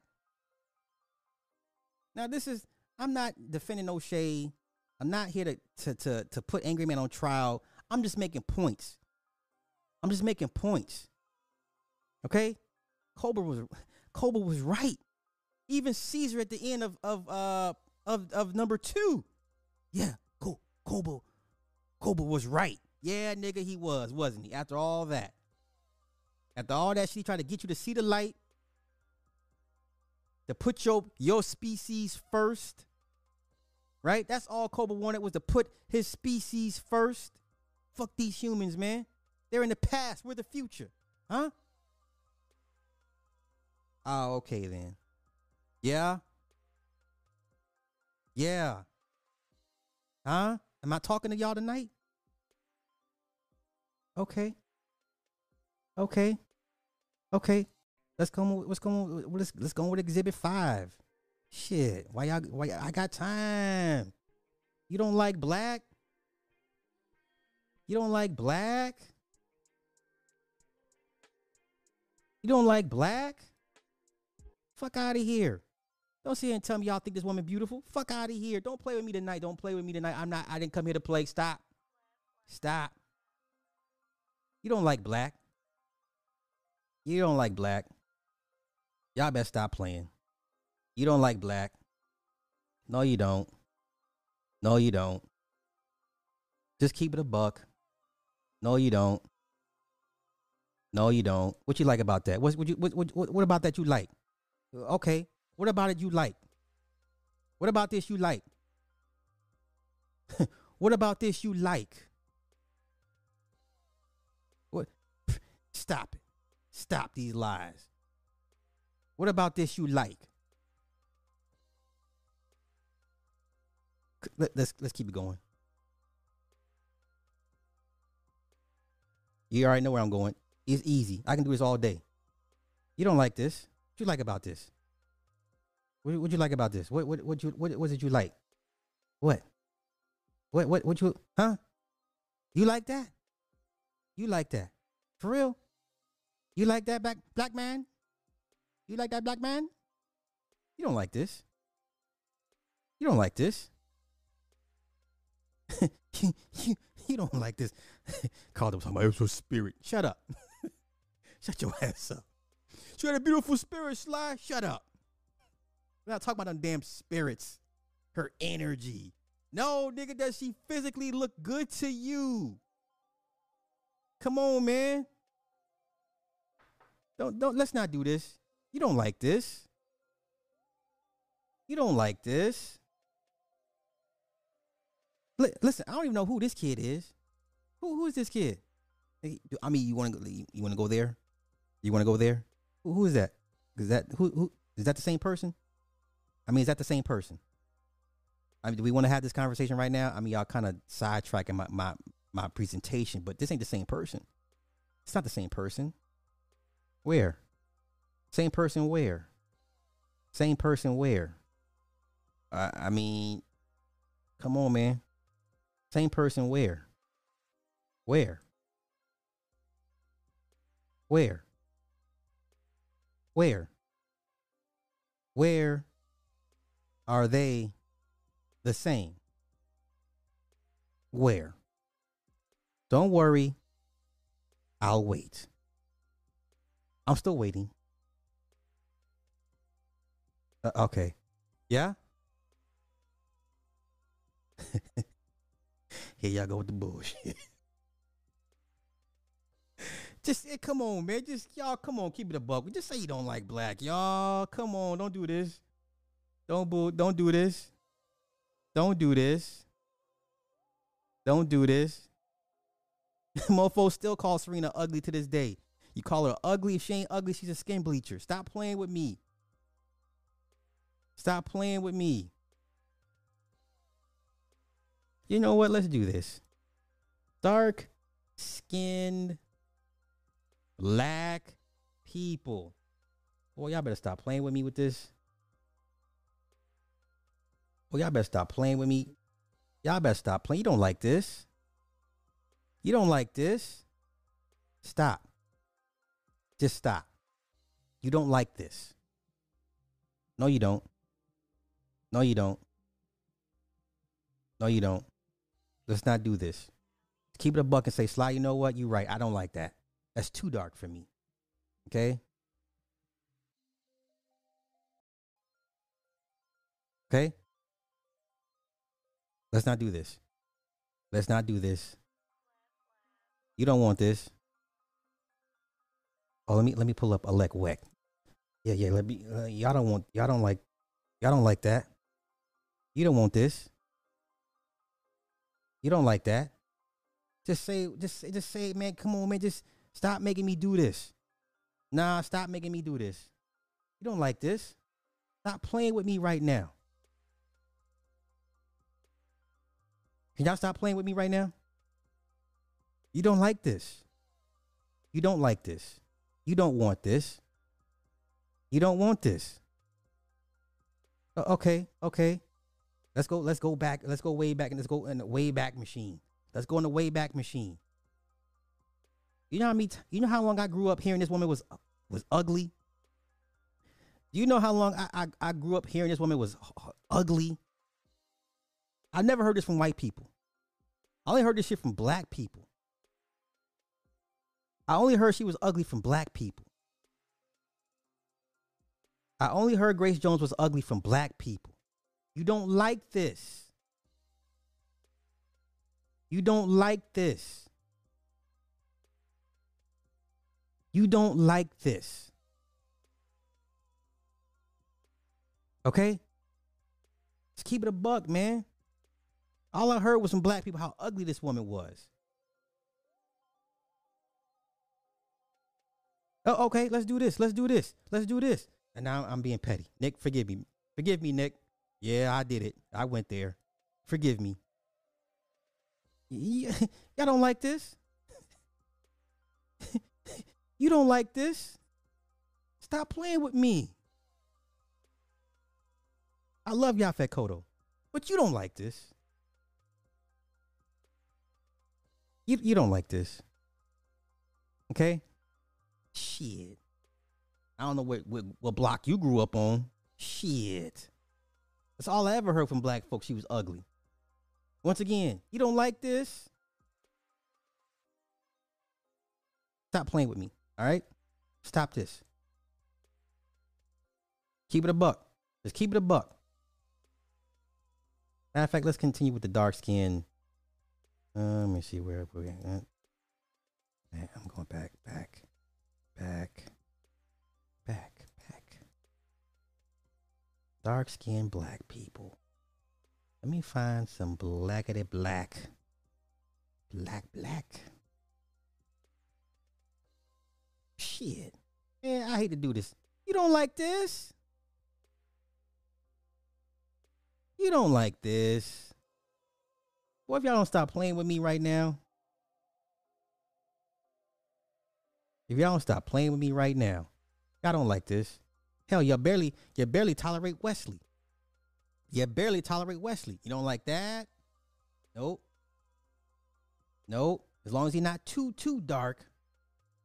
Now, this is, I'm not defending O'Shea. I'm not here to, to, to, to put Angry Man on trial. I'm just making points. I'm just making points. Okay? Koba was Koba was right. Even Caesar at the end of of uh of of number two. Yeah, cool. Koba Koba was right. Yeah, nigga, he was, wasn't he? After all that. After all that shit, he tried to get you to see the light. To put your your species first. Right? That's all Koba wanted was to put his species first. Fuck these humans, man. They're in the past. We're the future. Huh? Oh, okay then. Yeah. Yeah. Huh? Am I talking to y'all tonight? Okay. Okay. Okay. Let's go. Let's go. Let's let's go with Exhibit Five. Shit. Why y'all? Why y'all, I got time? You don't like black? You don't like black? You don't like black? Fuck out of here. Don't sit here and tell me y'all think this woman beautiful. Fuck out of here. Don't play with me tonight. Don't play with me tonight. I'm not, I didn't come here to play. Stop. Stop. You don't like black. You don't like black. Y'all better stop playing. You don't like black. No, you don't. No, you don't. Just keep it a buck. No, you don't. No, you don't. What you like about that? What, what, you, what, what, what about that you like? Uh, okay. What about it you like? What about this you like? what about this you like? What? Stop it. Stop these lies. What about this you like? Let, let's let's keep it going. You already know where I'm going. It's easy. I can do this all day. You don't like this. What you like about this? What what you like about this? What what what you what was it you like? What? What what what you huh? You like that? You like that? For real? You like that black black man? You like that black man? You don't like this. You don't like this. you, don't like this. Called him talking about your spirit. Shut up. Shut your ass up. She had a beautiful spirit, Sly. Shut up. We're not talking about them damn spirits. Her energy. No, nigga, does she physically look good to you? Come on, man. Don't don't let's not do this. You don't like this. You don't like this. Listen, I don't even know who this kid is. Who who is this kid? I mean, you want to you want to go there? You want to go there? Who, who is that? Is that who who is that the same person? I mean, is that the same person? I mean, do we want to have this conversation right now? I mean, y'all kind of sidetracking my, my my presentation, but this ain't the same person. It's not the same person. Where? Same person where? Same person where? I, I mean, come on, man. Same person where? Where? Where? Where? Where are they the same? Where? Don't worry. I'll wait. I'm still waiting. Uh, okay. Yeah? Here y'all go with the bullshit. Just eh, come on, man. Just y'all, come on, keep it a buck. Just say you don't like black, y'all. Come on, don't do this. Don't boo. Don't do this. Don't do this. Don't do this. Mofo still call Serena ugly to this day. You call her ugly. If she ain't ugly, she's a skin bleacher. Stop playing with me. Stop playing with me. You know what? Let's do this. Dark skinned black people. Boy, y'all better stop playing with me with this. Boy, y'all better stop playing with me. Y'all better stop playing. You don't like this. You don't like this. Stop. Just stop. You don't like this. No, you don't. No, you don't. No, you don't. Let's not do this. Keep it a buck and say, Sly, you know what? You're right. I don't like that. That's too dark for me. Okay? Okay? Let's not do this. Let's not do this. You don't want this. Oh, let me let me pull up Alek Wek. Yeah, yeah. Let me. Uh, y'all don't want. Y'all don't like. Y'all don't like that. You don't want this. You don't like that. Just say. Just. Just say, man. Come on, man. Just stop making me do this. Nah, stop making me do this. You don't like this. Stop playing with me right now. Can y'all stop playing with me right now? You don't like this. You don't like this. You don't want this. You don't want this. Uh, okay, okay. Let's go. Let's go back. Let's go way back and let's go in the way back machine. Let's go in the way back machine. You know how me? you know how long I grew up hearing this woman was was ugly. Do you know how long I, I, I grew up hearing this woman was uh, uh, ugly? I never heard this from white people. I only heard this shit from black people. I only heard she was ugly from black people. I only heard Grace Jones was ugly from black people. You don't like this. You don't like this. You don't like this. Okay? Just keep it a buck, man. All I heard was from black people how ugly this woman was. Oh, okay, let's do this. Let's do this. Let's do this. And now I'm being petty. Nick, forgive me. Forgive me, Nick. Yeah, I did it. I went there. Forgive me. y'all don't like this? you don't like this? Stop playing with me. I love Yaphet Kotto, but you don't like this. You, you don't like this. Okay? Shit. I don't know what, what, what block you grew up on. Shit. That's all I ever heard from black folks. She was ugly. Once again, you don't like this? Stop playing with me. All right? Stop this. Keep it a buck. Just keep it a buck. Matter of fact, let's continue with the dark skin. Uh, let me see where we're at. I'm going back, back back, back, Dark skinned black people. Let me find some blackety black. Black, black. Shit. Man, I hate to do this. You don't like this? You don't like this. What if y'all don't stop playing with me right now? If y'all don't stop playing with me right now, y'all don't like this. Hell, you barely you barely tolerate Wesley. You barely tolerate Wesley. You don't like that? Nope. Nope. As long as he's not too too dark.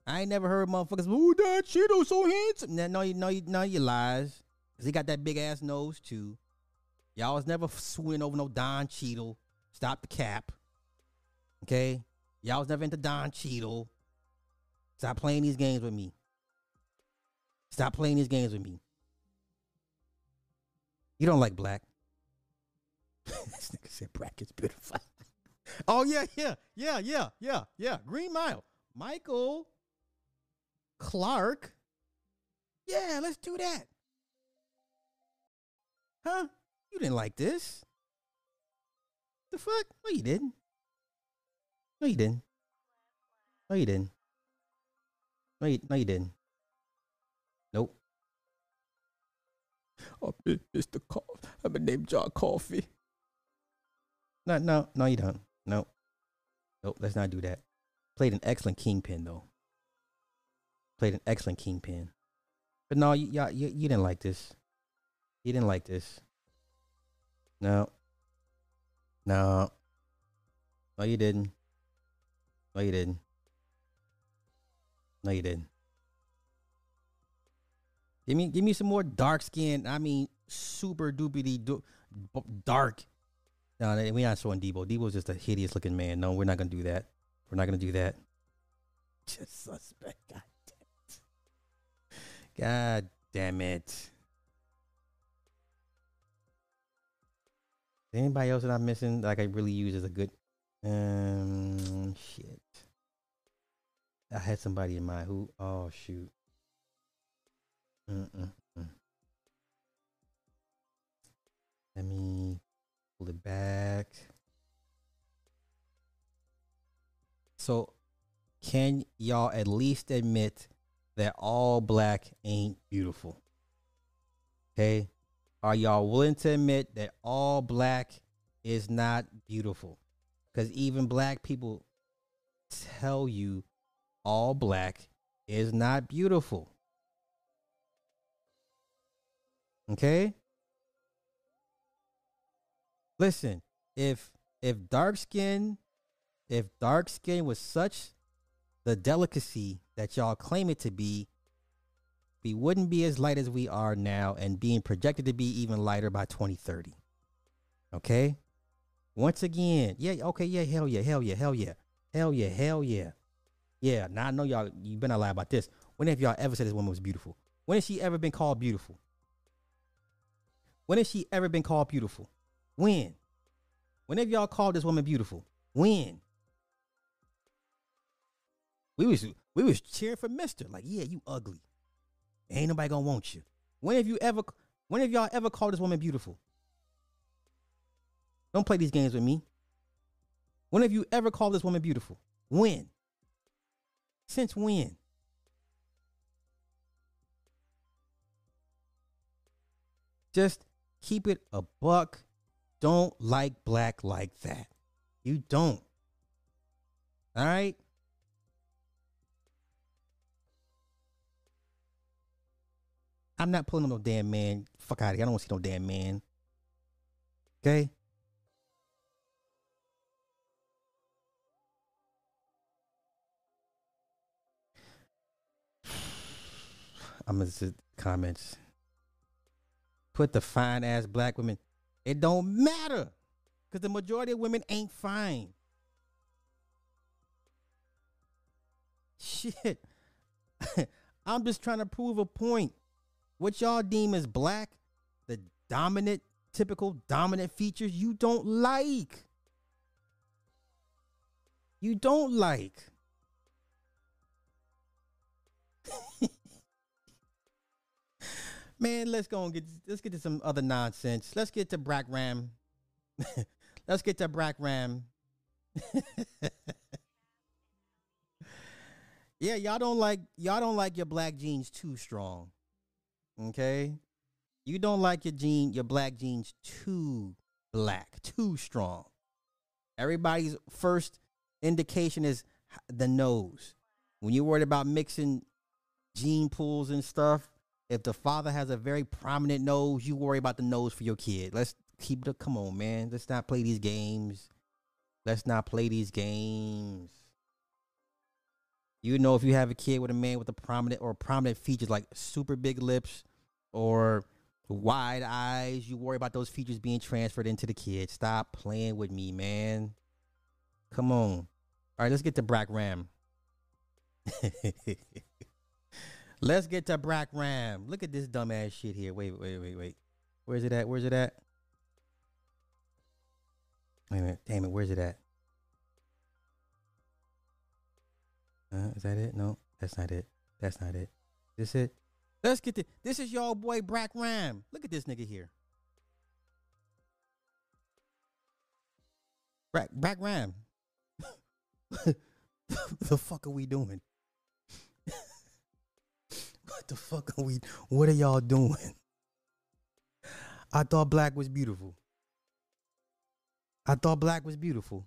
I ain't never heard motherfuckers. Ooh, that Cheadle so handsome. No, no, you, no, you, no, you lies. Cause he got that big ass nose too. Y'all was never swooning over no Don Cheadle. Stop the cap. Okay? Y'all was never into Don Cheadle. Stop playing these games with me. Stop playing these games with me. You don't like black. this nigga said brackets beautiful. oh yeah, yeah, yeah, yeah, yeah, yeah. Green Mile. Michael Clarke. Yeah, let's do that. Huh? You didn't like this. The fuck? No, you didn't. No, you didn't. No, you didn't. No, you, no, you didn't. Oh, Mr. Coffee. I'm a named John Coffey. No, no, no, you don't. Nope. Nope, let's not do that. Played an excellent kingpin, though. Played an excellent kingpin. But no, you, you, you didn't like this. You didn't like this. No. No. No, you didn't. No, you didn't. No, you didn't. Give me, give me some more dark skin. I mean, super doopity do, dark. No, we're not showing Debo. Debo's just a hideous looking man. No, we're not gonna do that. We're not gonna do that. Just suspect. God damn it. God damn it. Anybody else that I'm missing like I really use as a good um shit. I had somebody in mind who oh shoot. Let me pull it back. So can y'all at least admit that all black ain't beautiful? Okay. Are y'all willing to admit that all black is not beautiful? Because even black people tell you all black is not beautiful. Okay? Listen, if if dark skin if dark skin was such the delicacy that y'all claim it to be, we wouldn't be as light as we are now and being projected to be even lighter by 2030. Okay? Once again, yeah, okay, yeah, hell yeah, hell yeah, hell yeah, hell yeah, hell yeah. Yeah, now I know y'all, you better not lie about this. When have y'all ever said this woman was beautiful? When has she ever been called beautiful? When has she ever been called beautiful? When? When have y'all called this woman beautiful? When? We was we was cheering for Mister. Like, yeah, you ugly. Ain't nobody gonna want you. When have you ever when have y'all ever called this woman beautiful? Don't play these games with me. When have you ever called this woman beautiful? When? Since when? Just keep it a buck. Don't like black like that. You don't. All right? I'm not pulling up no damn man. Fuck out of here. I don't want to see no damn man. Okay? I'm gonna see comments. Put the fine ass black women. It don't matter. Because the majority of women ain't fine. Shit. I'm just trying to prove a point. What y'all deem as black, the dominant, typical dominant features you don't like. You don't like. Man, let's go and get let's get to some other nonsense. Let's get to Brack Ram. let's get to Brack Ram. yeah, y'all don't like y'all don't like your black jeans too strong. Okay? You don't like your jean, your black jeans too black, too strong. Everybody's first indication is the nose. when you're worried about mixing gene pools and stuff, if the father has a very prominent nose, you worry about the nose for your kid. Let's keep the come on, man. Let's not play these games. Let's not play these games. You know, if you have a kid with a man with a prominent or prominent features like super big lips or wide eyes, you worry about those features being transferred into the kid. Stop playing with me, man. Come on. All right, let's get to Brack Ram. let's get to Brack Ram. Look at this dumbass shit here. Wait, wait, wait, wait. Where's it at? Where's it at? Wait a minute. Damn it. Where's it at? Uh, is that it? No, that's not it. That's not it. This it? Let's get to this is y'all boy Brack Ram. Look at this nigga here. Brack Brack Ram. the fuck are we doing? What the fuck are we what are y'all doing? I thought black was beautiful. I thought black was beautiful.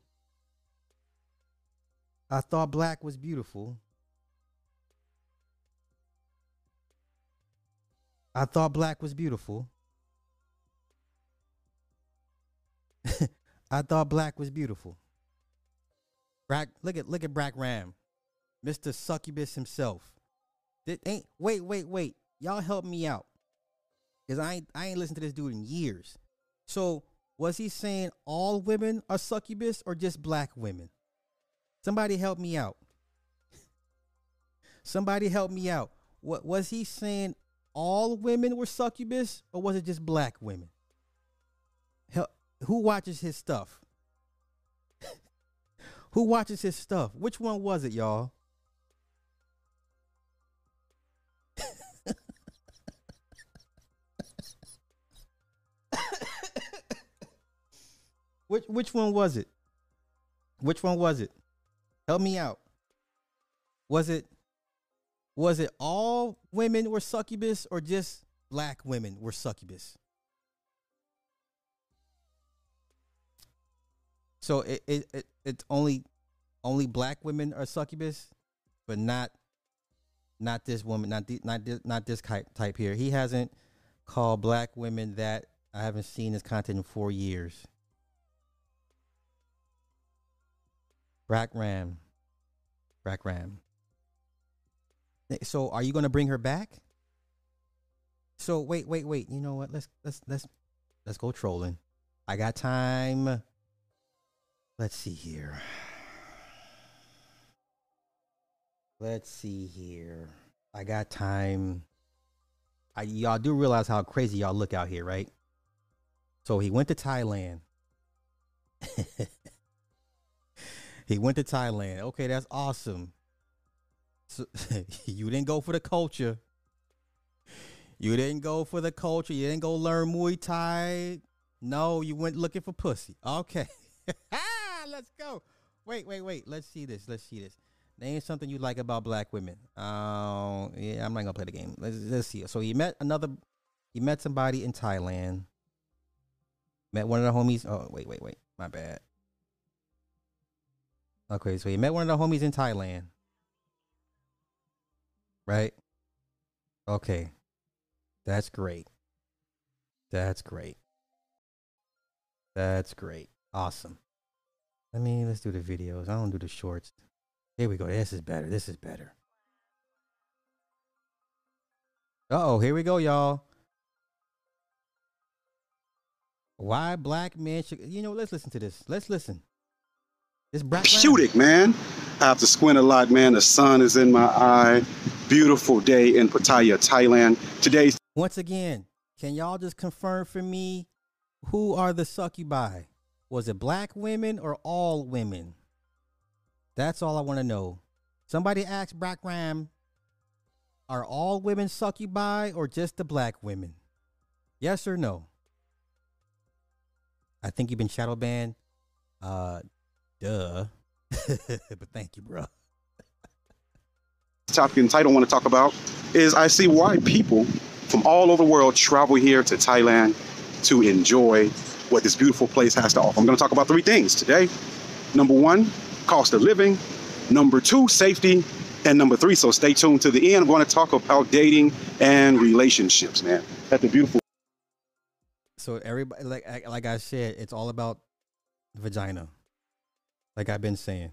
I thought black was beautiful. I thought black was beautiful. I thought black was beautiful. Brack, look at look at Brack Ram, Mr. Succubus himself. Did, ain't wait wait wait. Y'all help me out, cause I ain't I ain't listened to this dude in years. So was he saying all women are succubus or just black women? Somebody help me out. Somebody help me out. What was he saying? All women were succubus, or was it just black women? Hell, who watches his stuff? who watches his stuff? Which one was it, y'all? Which which one was it? Which one was it? Help me out. Was it was it all women were succubus or just black women were succubus? So it, it, it it's only only black women are succubus, but not not this woman, not the, not this, not this type here. He hasn't called black women that. I haven't seen his content in four years. Brack Ram. Brack Ram. So are you gonna bring her back? So wait, wait, wait. You know what? Let's let's let's let's go trolling. I got time. Let's see here. Let's see here. I got time. I, y'all do realize how crazy y'all look out here, right? So he went to Thailand. He went to Thailand. Okay, that's awesome. So, you didn't go for the culture. You didn't go for the culture. You didn't go learn Muay Thai. No, you went looking for pussy. Okay. Let's go. Wait, wait, wait. Let's see this. Let's see this. Name something you like about black women. Uh, yeah, I'm not gonna play the game. Let's, let's see. So he met another. He met somebody in Thailand. Met one of the homies. Oh, wait, wait, wait. My bad. Okay, so he met one of the homies in Thailand. Right? Okay. That's great. That's great. That's great. Awesome. Let me let's do the videos. I don't do the shorts. Here we go. This is better. This is better. Uh oh, here we go, y'all. Why black men should you know, let's listen to this. Let's listen. It's
it, man. I have to squint a lot, man. The sun is in my eye. Beautiful day in Pattaya, Thailand. Today.
Once again, can y'all just confirm for me who are the succubi? Was it black women or all women? That's all I want to know. Somebody asked Brack Ram, are all women succubi or just the black women? Yes or no? I think you've been shadow banned. Uh, Duh. but thank you, bro.
topic and title I want to talk about is I see why people from all over the world travel here to Thailand to enjoy what this beautiful place has to offer. I'm going to talk about three things today. Number one, cost of living. Number two, safety. and number three. So stay tuned to the end. I'm going to talk about dating and relationships, man. At the beautiful
So everybody, like like I said, it's all about vagina. Like I've been saying.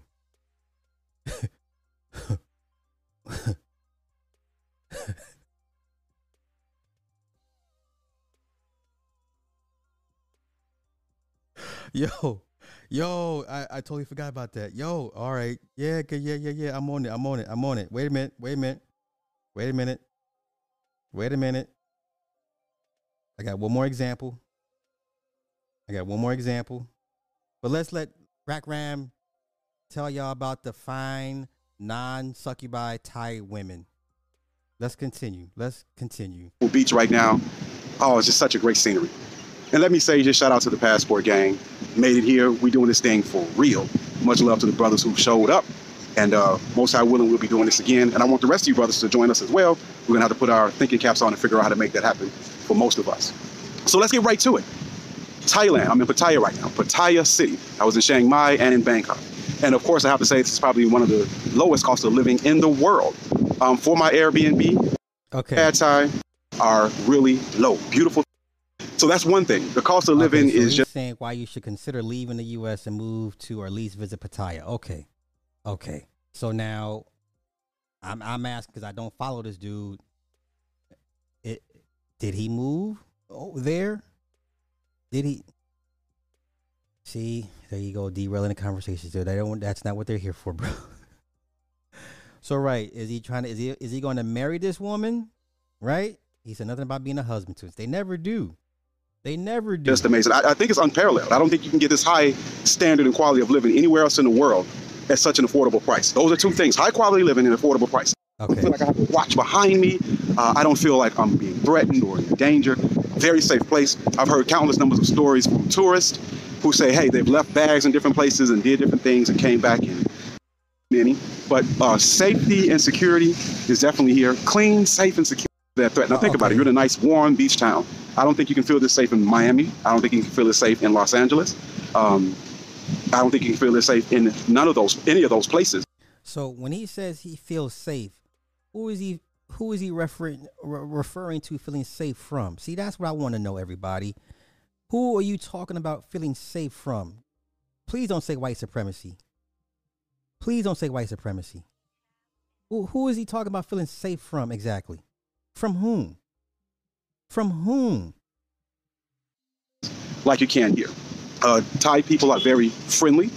Yo, yo, I, I totally forgot about that. Yo, all right. Yeah, yeah, yeah, yeah. I'm on it. I'm on it. I'm on it. Wait a minute. Wait a minute. Wait a minute. Wait a minute. I got one more example. I got one more example. But let's let Brack Ram tell y'all about the fine non succubi Thai women. Let's continue. Let's continue.
beach right now. Oh, it's just such a great scenery. And let me say, just shout out to the Passport Gang. Made it here. We doing this thing for real. Much love to the brothers who showed up. And uh, most high willing, we'll be doing this again. And I want the rest of you brothers to join us as well. We're gonna have to put our thinking caps on and figure out how to make that happen for most of us. So let's get right to it. Thailand. I'm in Pattaya right now. Pattaya City. I was in Chiang Mai and in Bangkok. And of course, I have to say this is probably one of the lowest cost of living in the world. Um, for my Airbnb,
Okay.
pad Thai are really low. Beautiful. So that's one thing. The cost of living
so
is just
saying why you should consider leaving the U.S. and move to or at least visit Pattaya. Okay, okay. So now, I'm I'm asking because I don't follow this dude. It did he move over there? Did he? See, there you go, derailing the conversation. dude. they don't. That's not what they're here for, bro. so right, is he trying to? Is he is he going to marry this woman? Right? He said nothing about being a husband to us. They never do. They never do.
just amazing. I, I think it's unparalleled. I don't think you can get this high standard and quality of living anywhere else in the world at such an affordable price. Those are two things: high quality living and affordable price. I don't feel like I have to watch behind me. Uh, I don't feel like I'm being threatened or in danger. Very safe place. I've heard countless numbers of stories from tourists who say, hey, they've left bags in different places and did different things and came back in many. But uh, safety and security is definitely here. Clean, safe, and secure. That threat. Now think about it. You're in a nice, warm beach town. I don't think you can feel this safe in Miami. I don't think you can feel this safe in Los Angeles. Um, I don't think you can feel this safe in none of those, any of those places.
So when he says he feels safe, who is he? Who is he referring re- referring to feeling safe from? See, that's what I want to know, everybody. Who are you talking about feeling safe from? Please don't say white supremacy. Please don't say white supremacy. Who, who is he talking about feeling safe from exactly? From whom? From whom?
like you can here. Uh, Thai people are very friendly,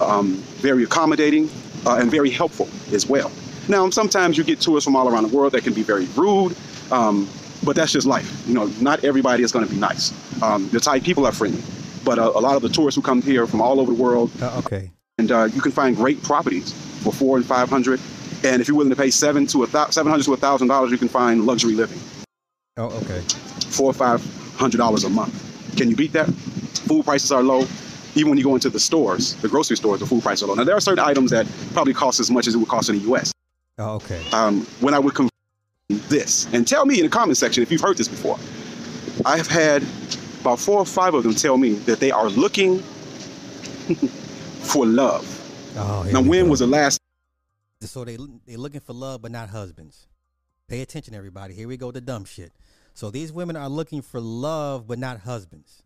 um, very accommodating, uh, and very helpful as well. Now, sometimes you get tourists from all around the world that can be very rude, um, but that's just life. You know, not everybody is going to be nice. Um, the Thai people are friendly, but uh, a lot of the tourists who come here from all over the world,
Uh, okay.
and uh, you can find great properties for four and five hundred. And if you're willing to pay seven to a thou- seven hundred to a thousand dollars, you can find luxury living
Oh, okay.
four or five hundred dollars a month. Can you beat that? Food prices are low. Even when you go into the stores, the grocery stores, the food prices are low. Now there are certain items that probably cost as much as it would cost in the U.S.
Oh, okay.
Um, when I would compare this, and tell me in the comment section if you've heard this before. I have had about four or five of them tell me that they are looking for love.
Oh,
Now, when
go.
was the last
So they they looking for love, but not husbands. Pay attention, everybody. Here we go, the dumb shit. So these women are looking for love, but not husbands.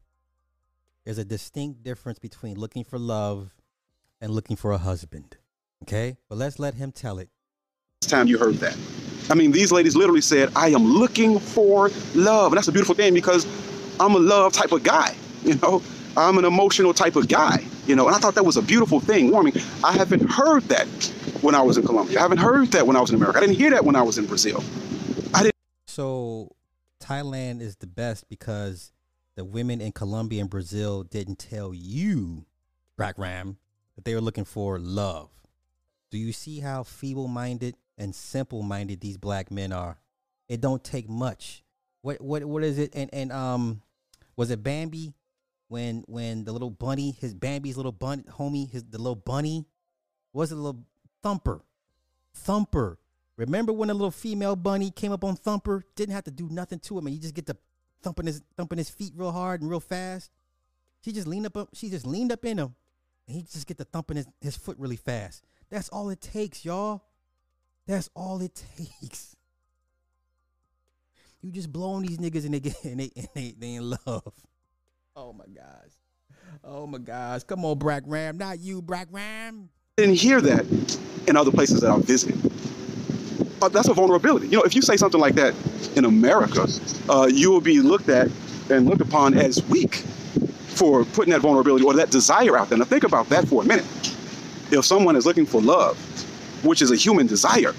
There's a distinct difference between looking for love and looking for a husband. Okay, but let's let him tell it.
Time you heard that? I mean, these ladies literally said, I am looking for love. And that's a beautiful thing because I'm a love type of guy, you know? I'm an emotional type of guy, you know? And I thought that was a beautiful thing, warming. I haven't heard that when I was in Colombia. I haven't heard that when I was in America. I didn't hear that when I was in Brazil. I didn't.
So Thailand is the best because the women in Colombia and Brazil didn't tell you, Brack Ram, that they were looking for love. Do you see how feeble minded and simple minded these black men are? It don't take much. What what what is it? And and um was it Bambi when when the little bunny, his Bambi's little bun homie, his the little bunny, was it a little thumper? Thumper. Remember when the little female bunny came up on Thumper? Didn't have to do nothing to him, and you just get to thumping his thumping his feet real hard and real fast. She just leaned up, up she just leaned up in him, and he just get to thumping his, his foot really fast. That's all it takes, y'all. That's all it takes. You just blowing these niggas and they get and they and they, they in love. Oh my gosh. Oh my gosh. Come on, Brack Ram. Not you, Brack Ram.
didn't hear that in other places that I've visited. Uh, that's a vulnerability. You know, if you say something like that in America, uh, you will be looked at and looked upon as weak for putting that vulnerability or that desire out there. Now, think about that for a minute. If someone is looking for love, which is a human desire,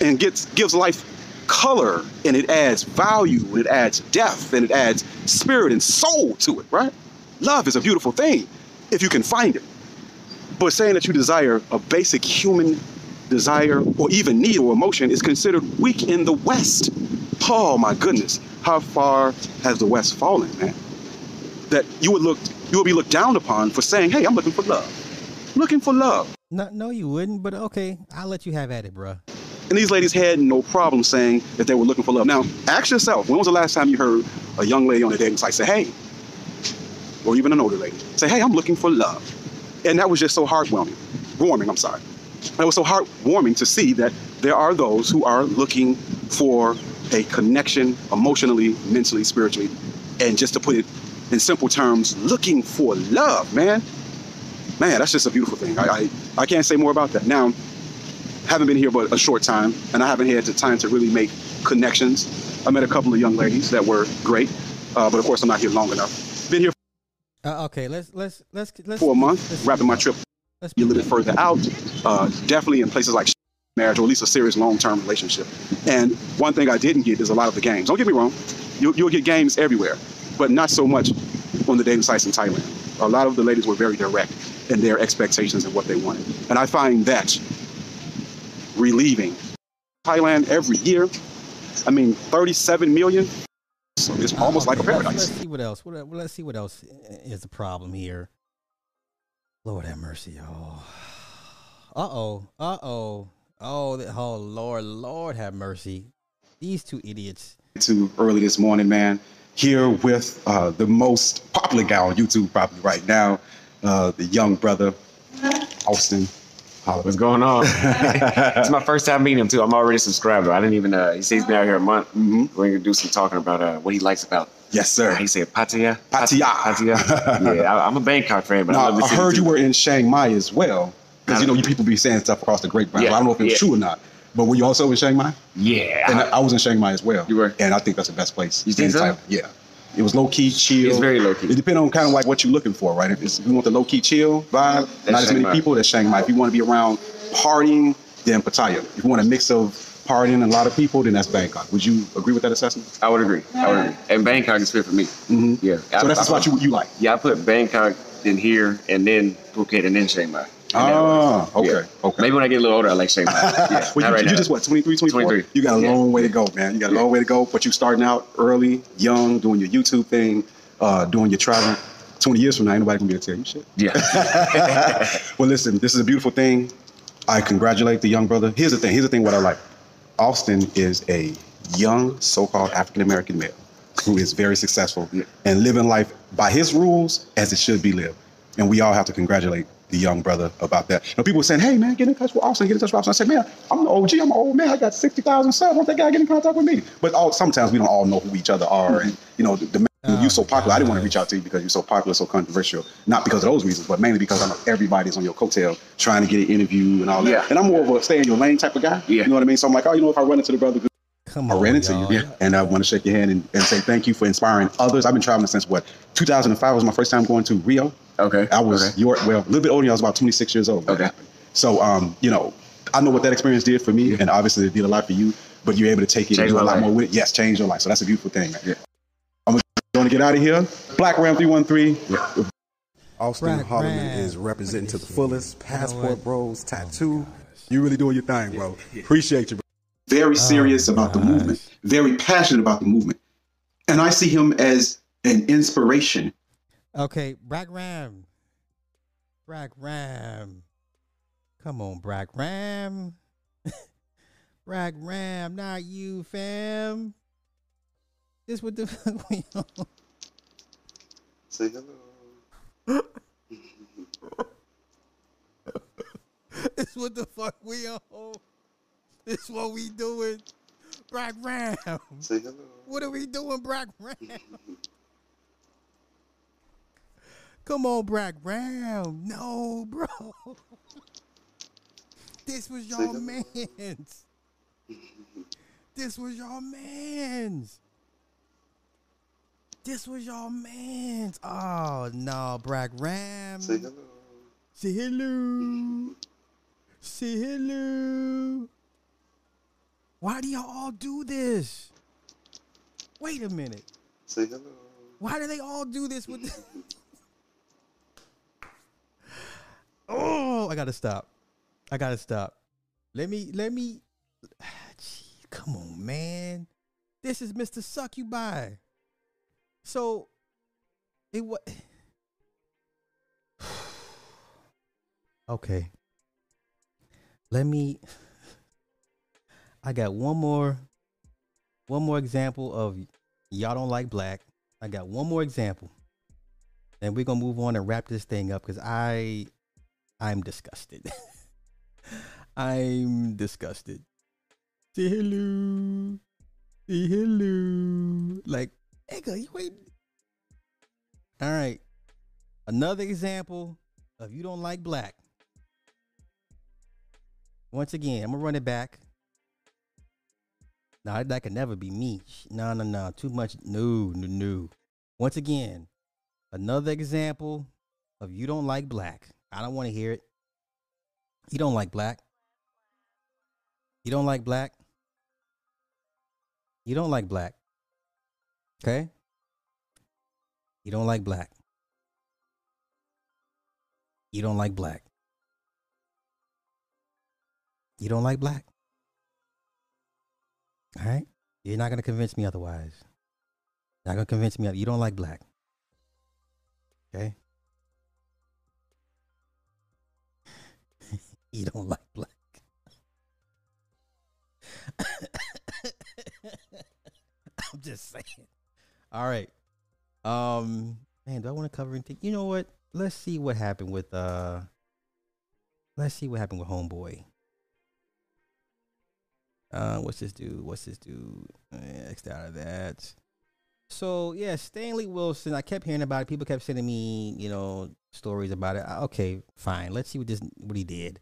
and gets gives life color and it adds value and it adds depth and it adds spirit and soul to it, right? Love is a beautiful thing if you can find it. But saying that you desire a basic human desire or even need or emotion is considered weak in the West. Oh my goodness. How far has the West fallen, man? That you would look you would be looked down upon for saying, hey, I'm looking for love. Looking for love.
No, no, you wouldn't. But okay, I'll let you have at it, bruh.
And these ladies had no problem saying that they were looking for love. Now, ask yourself, when was the last time you heard a young lady on a dating site say, hey, or even an older lady, say, hey, I'm looking for love. And that was just so heartwarming, warming, I'm sorry. It was so heartwarming to see that there are those who are looking for a connection emotionally, mentally, spiritually, and just to put it in simple terms, looking for love, man. Man, that's just a beautiful thing. I, I, I can't say more about that. Now, haven't been here but a short time, and I haven't had the time to really make connections. I met a couple of young ladies that were great, uh, but of course I'm not here long enough. Been here
Uh, okay, let's let's let's let's
for a month,
let's-
wrapping my trip
let's be
a little bit further out, uh, definitely in places like marriage or at least a serious long-term relationship. And one thing I didn't get is a lot of the games. Don't get me wrong, you'll, you'll get games everywhere, but not so much on the dating sites in Thailand. A lot of the ladies were very direct in their expectations and what they wanted. And I find that relieving. Thailand every year, I mean, 37 million, so it's almost like a
Okay, let's-
paradise.
Let's see what else. What, let's see what else is the problem here. Lord have mercy. Oh, uh oh, uh oh, oh, oh, Lord, Lord have mercy. These two idiots.
Too early this morning, man. Here with uh, the most popular guy on YouTube probably right now, uh, the young brother, Austin. Holla.
What's going on? it's my first time meeting him too. I'm already subscribed. though. I didn't even. Uh, he says he's been out here a month.
Mhm.
We're gonna do some talking about uh, what he likes about.
Yes, sir.
How he said Pattaya.
Pattaya.
Pattaya. yeah, I, I'm a Bangkok fan, but I
Now, I
city
heard you were in Chiang Mai as well, because you know you people be saying stuff across the grapevine.
Yeah,
I don't know if it's
yeah.
true or not, but were you also in Chiang Mai?
Yeah,
And
I-
I was in Chiang Mai as well.
You were?
and I think that's the best place.
You think so?
Thailand. Yeah. It was low key, chill.
It's very low-key.
It depends on kind of like what you're looking for, right? If, it's, if you want the low key, chill vibe,
That's
not as many
Mai.
people, that's Chiang Mai. If you want to be around partying, then Pattaya. If you want a mix of partying and a lot of people, then that's Bangkok. Would you agree with that assessment?
I would agree. I would agree. And Bangkok is fit for me.
Mhm.
Yeah.
So
I-
that's
I
the spot you, you like.
Yeah, I put Bangkok in here, and then Phuket, and then Chiang Mai. In that
Ah,
order.
okay, okay.
Maybe when I get a little older, I like Mai. Yeah,
well, you,
right
you
now.
just what, 23, 24?
23.
You got a
Yeah.
long way to go, man. You got a long way to go, but you starting out early, young, doing your YouTube thing, uh, doing your traveling. 20 years from now, ain't nobody gonna be able to tell you shit.
Yeah.
well, listen, this is a beautiful thing. I congratulate the young brother. Here's the thing. Here's the thing. What I like. Austin is a young, so-called African American male who is very successful and living life by his rules as it should be lived. And we all have to congratulate the young brother about that. You know, people were saying, "Hey, man, get in touch with Austin. Get in touch with Austin." I said, "Man, I'm the OG. I'm an old man. I got sixty thousand subs. Won't that guy get in contact with me?" But all, sometimes we don't all know who each other are, and you know, the, the
Oh,
you're so popular. I didn't want to reach out to you because you're so popular, so controversial. Not because of those reasons, but mainly because I know everybody's on your coattail trying to get an interview and all that.
Yeah.
And I'm more of a stay in your lane type of guy.
Yeah.
You know what I mean? So I'm like, oh, you know, if I run into the brother, good.
Come
I ran into
y'all.
you. And I want to shake your hand and, and say thank you for inspiring others. I've been traveling since what? 2005 was my first time going to Rio.
Okay.
I was
Okay.
your well, a little bit older. I was about 26 years old.
Okay.
So, um, you know, I know what that experience did for me, and obviously it did a lot for you. But you're able to take it and do a lot
life.
more with it. Yes, change your life. So that's a beautiful thing.
Yeah.
I'm going to get out of here. Brack Ram 313.
Austin
Right,
Holloman
right.
is representing to the
Let me
fullest.
You know
Passport? Bros tattoo. You really doing your thing, bro. Appreciate you, bro.
Very ah, serious
Oh,
about the movement. Very passionate about the movement. And I see him as an inspiration.
Okay, Brack Ram. Brack Ram. Come on, Brack Ram. Brack Ram, not you, fam. This what the fuck we on?
Say hello.
This what the fuck we on? This is what we doing. Brack Ram.
Say hello.
What are we doing, Brack Ram? Come on, Brack Ram. No, bro. This was your man's. This was your man's. This was your man's. Oh no, Brack Ram.
Say hello.
Say hello. Say hello. Why do y'all all do this? Wait a minute.
Say hello.
Why do they all do this with Oh, I gotta stop. I gotta stop. Let me let me Gee, come on, man. This is Mr. Suck You By. So it was Okay. Let me I got one more one more example of y'all don't like black. I got one more example. And we're gonna move on and wrap this thing up because I I'm disgusted. I'm disgusted. Say hello. Say hello. Like, nigga, you wait. All right. Another example of you don't like black. Once again, I'm gonna run it back. No, that could never be me. No, no, no. Too much. No, no, no. Once again, another example of you don't like black. I don't want to hear it. You don't like black. You don't like black. You don't like black. Okay? You don't like black. You don't like black. You don't like black. All right? You're not going to convince me otherwise. You're Not going to convince me. You don't like black. Okay? you don't like black. I'm just saying. All right. Um man, do I want to cover anything? You know what? Let's see what happened with uh let's see what happened with Homeboy. Uh what's this dude? What's this dude? X out of that. So yeah, Stanley Wilson. I kept hearing about it. People kept sending me, you know, stories about it. Okay, fine. Let's see what this what he did.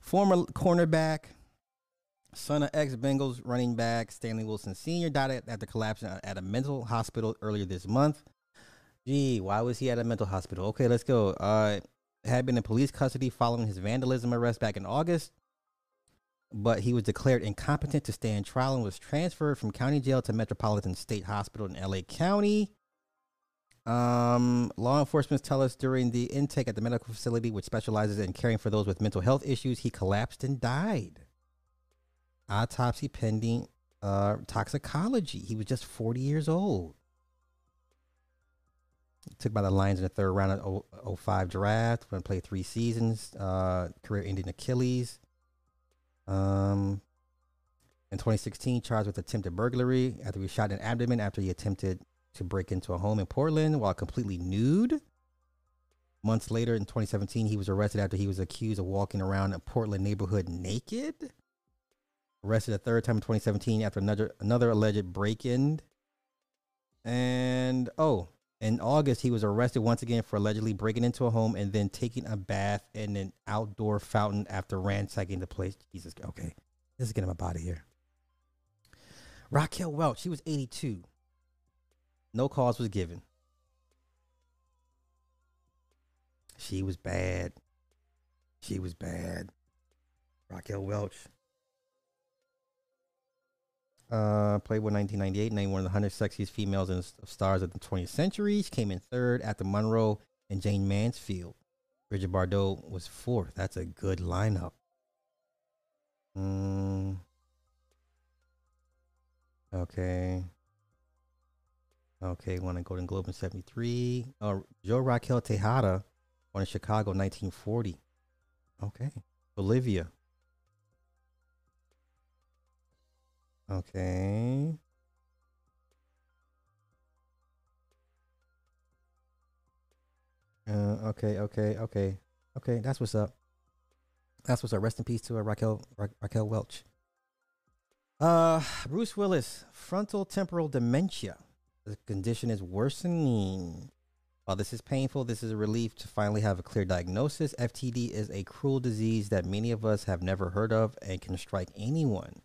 Former cornerback, son of ex Bengals running back Stanley Wilson Sr. died at- after collapsing at a mental hospital earlier this month. Gee, why was he at a mental hospital? Okay, let's go. Uh, had been in police custody following his vandalism arrest back in August, but he was declared incompetent to stand trial and was transferred from county jail to Metropolitan State Hospital in LA County. Um, law enforcement tell us during the intake at the medical facility, which specializes in caring for those with mental health issues, he collapsed and died. Autopsy pending uh, toxicology. He was just 40 years old. Took by the Lions in the third round of 05 draft. Going to play three seasons. Uh, career ending Achilles. Um, in 2016, charged with attempted burglary after he shot an abdomen after he attempted to break into a home in Portland while completely nude. Months later, in 2017, he was arrested after he was accused of walking around a Portland neighborhood naked. Arrested a third time in 2017 after another another alleged break-in. And oh, in August, he was arrested once again for allegedly breaking into a home and then taking a bath in an outdoor fountain after ransacking the place. Jesus, okay, let's get him up out here. Raquel Welch, she was 82. No cause was given. She was bad. She was bad. Raquel Welch. Uh, Playboy 1998, named one of the 100 sexiest females and stars of the 20th century. She came in third after Monroe and Jayne Mansfield. Bridget Bardot was fourth. That's a good lineup. Mm. Okay. Okay, won a Golden Globe in 73. Uh, Jo Raquel Tejada won in Chicago 1940. Okay. Bolivia. Okay. Uh, okay, okay, okay, okay. That's what's up. That's what's up. Rest in peace to uh, Raquel Ra- Raquel Welch. Uh, Bruce Willis, frontal temporal dementia. The condition is worsening. While this is painful, this is a relief to finally have a clear diagnosis. FTD is a cruel disease that many of us have never heard of and can strike anyone.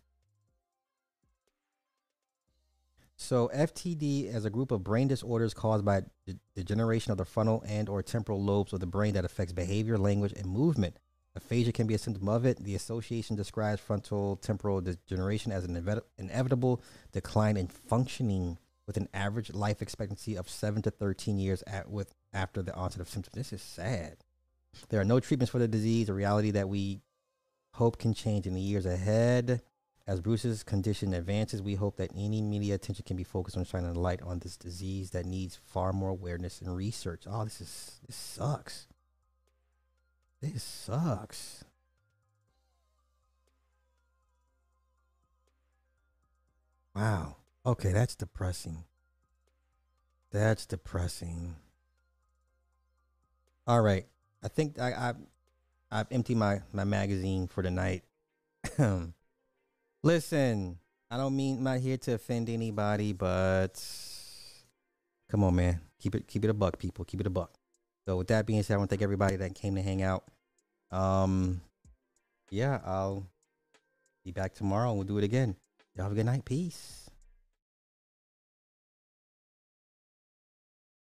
So FTD is a group of brain disorders caused by de- degeneration of the frontal and or temporal lobes of the brain that affects behavior, language, and movement. Aphasia can be a symptom of it. The association describes frontal temporal degeneration as an inevit- inevitable decline in functioning with an average life expectancy of 7 to 13 years at with after the onset of symptoms. This is sad. There are no treatments for the disease, a reality that we hope can change in the years ahead. As Bruce's condition advances, we hope that any media attention can be focused on shining a light on this disease that needs far more awareness and research. Oh, this is this sucks. This sucks. Wow. Okay, that's depressing. That's depressing. All right. I think I, I I've emptied my, my magazine for the night. Um, Listen, I don't mean I'm not here to offend anybody, but come on, man. Keep it keep it a buck, people. Keep it a buck. So with that being said, I want to thank everybody that came to hang out. Um yeah, I'll be back tomorrow and we'll do it again. Y'all have a good night. Peace.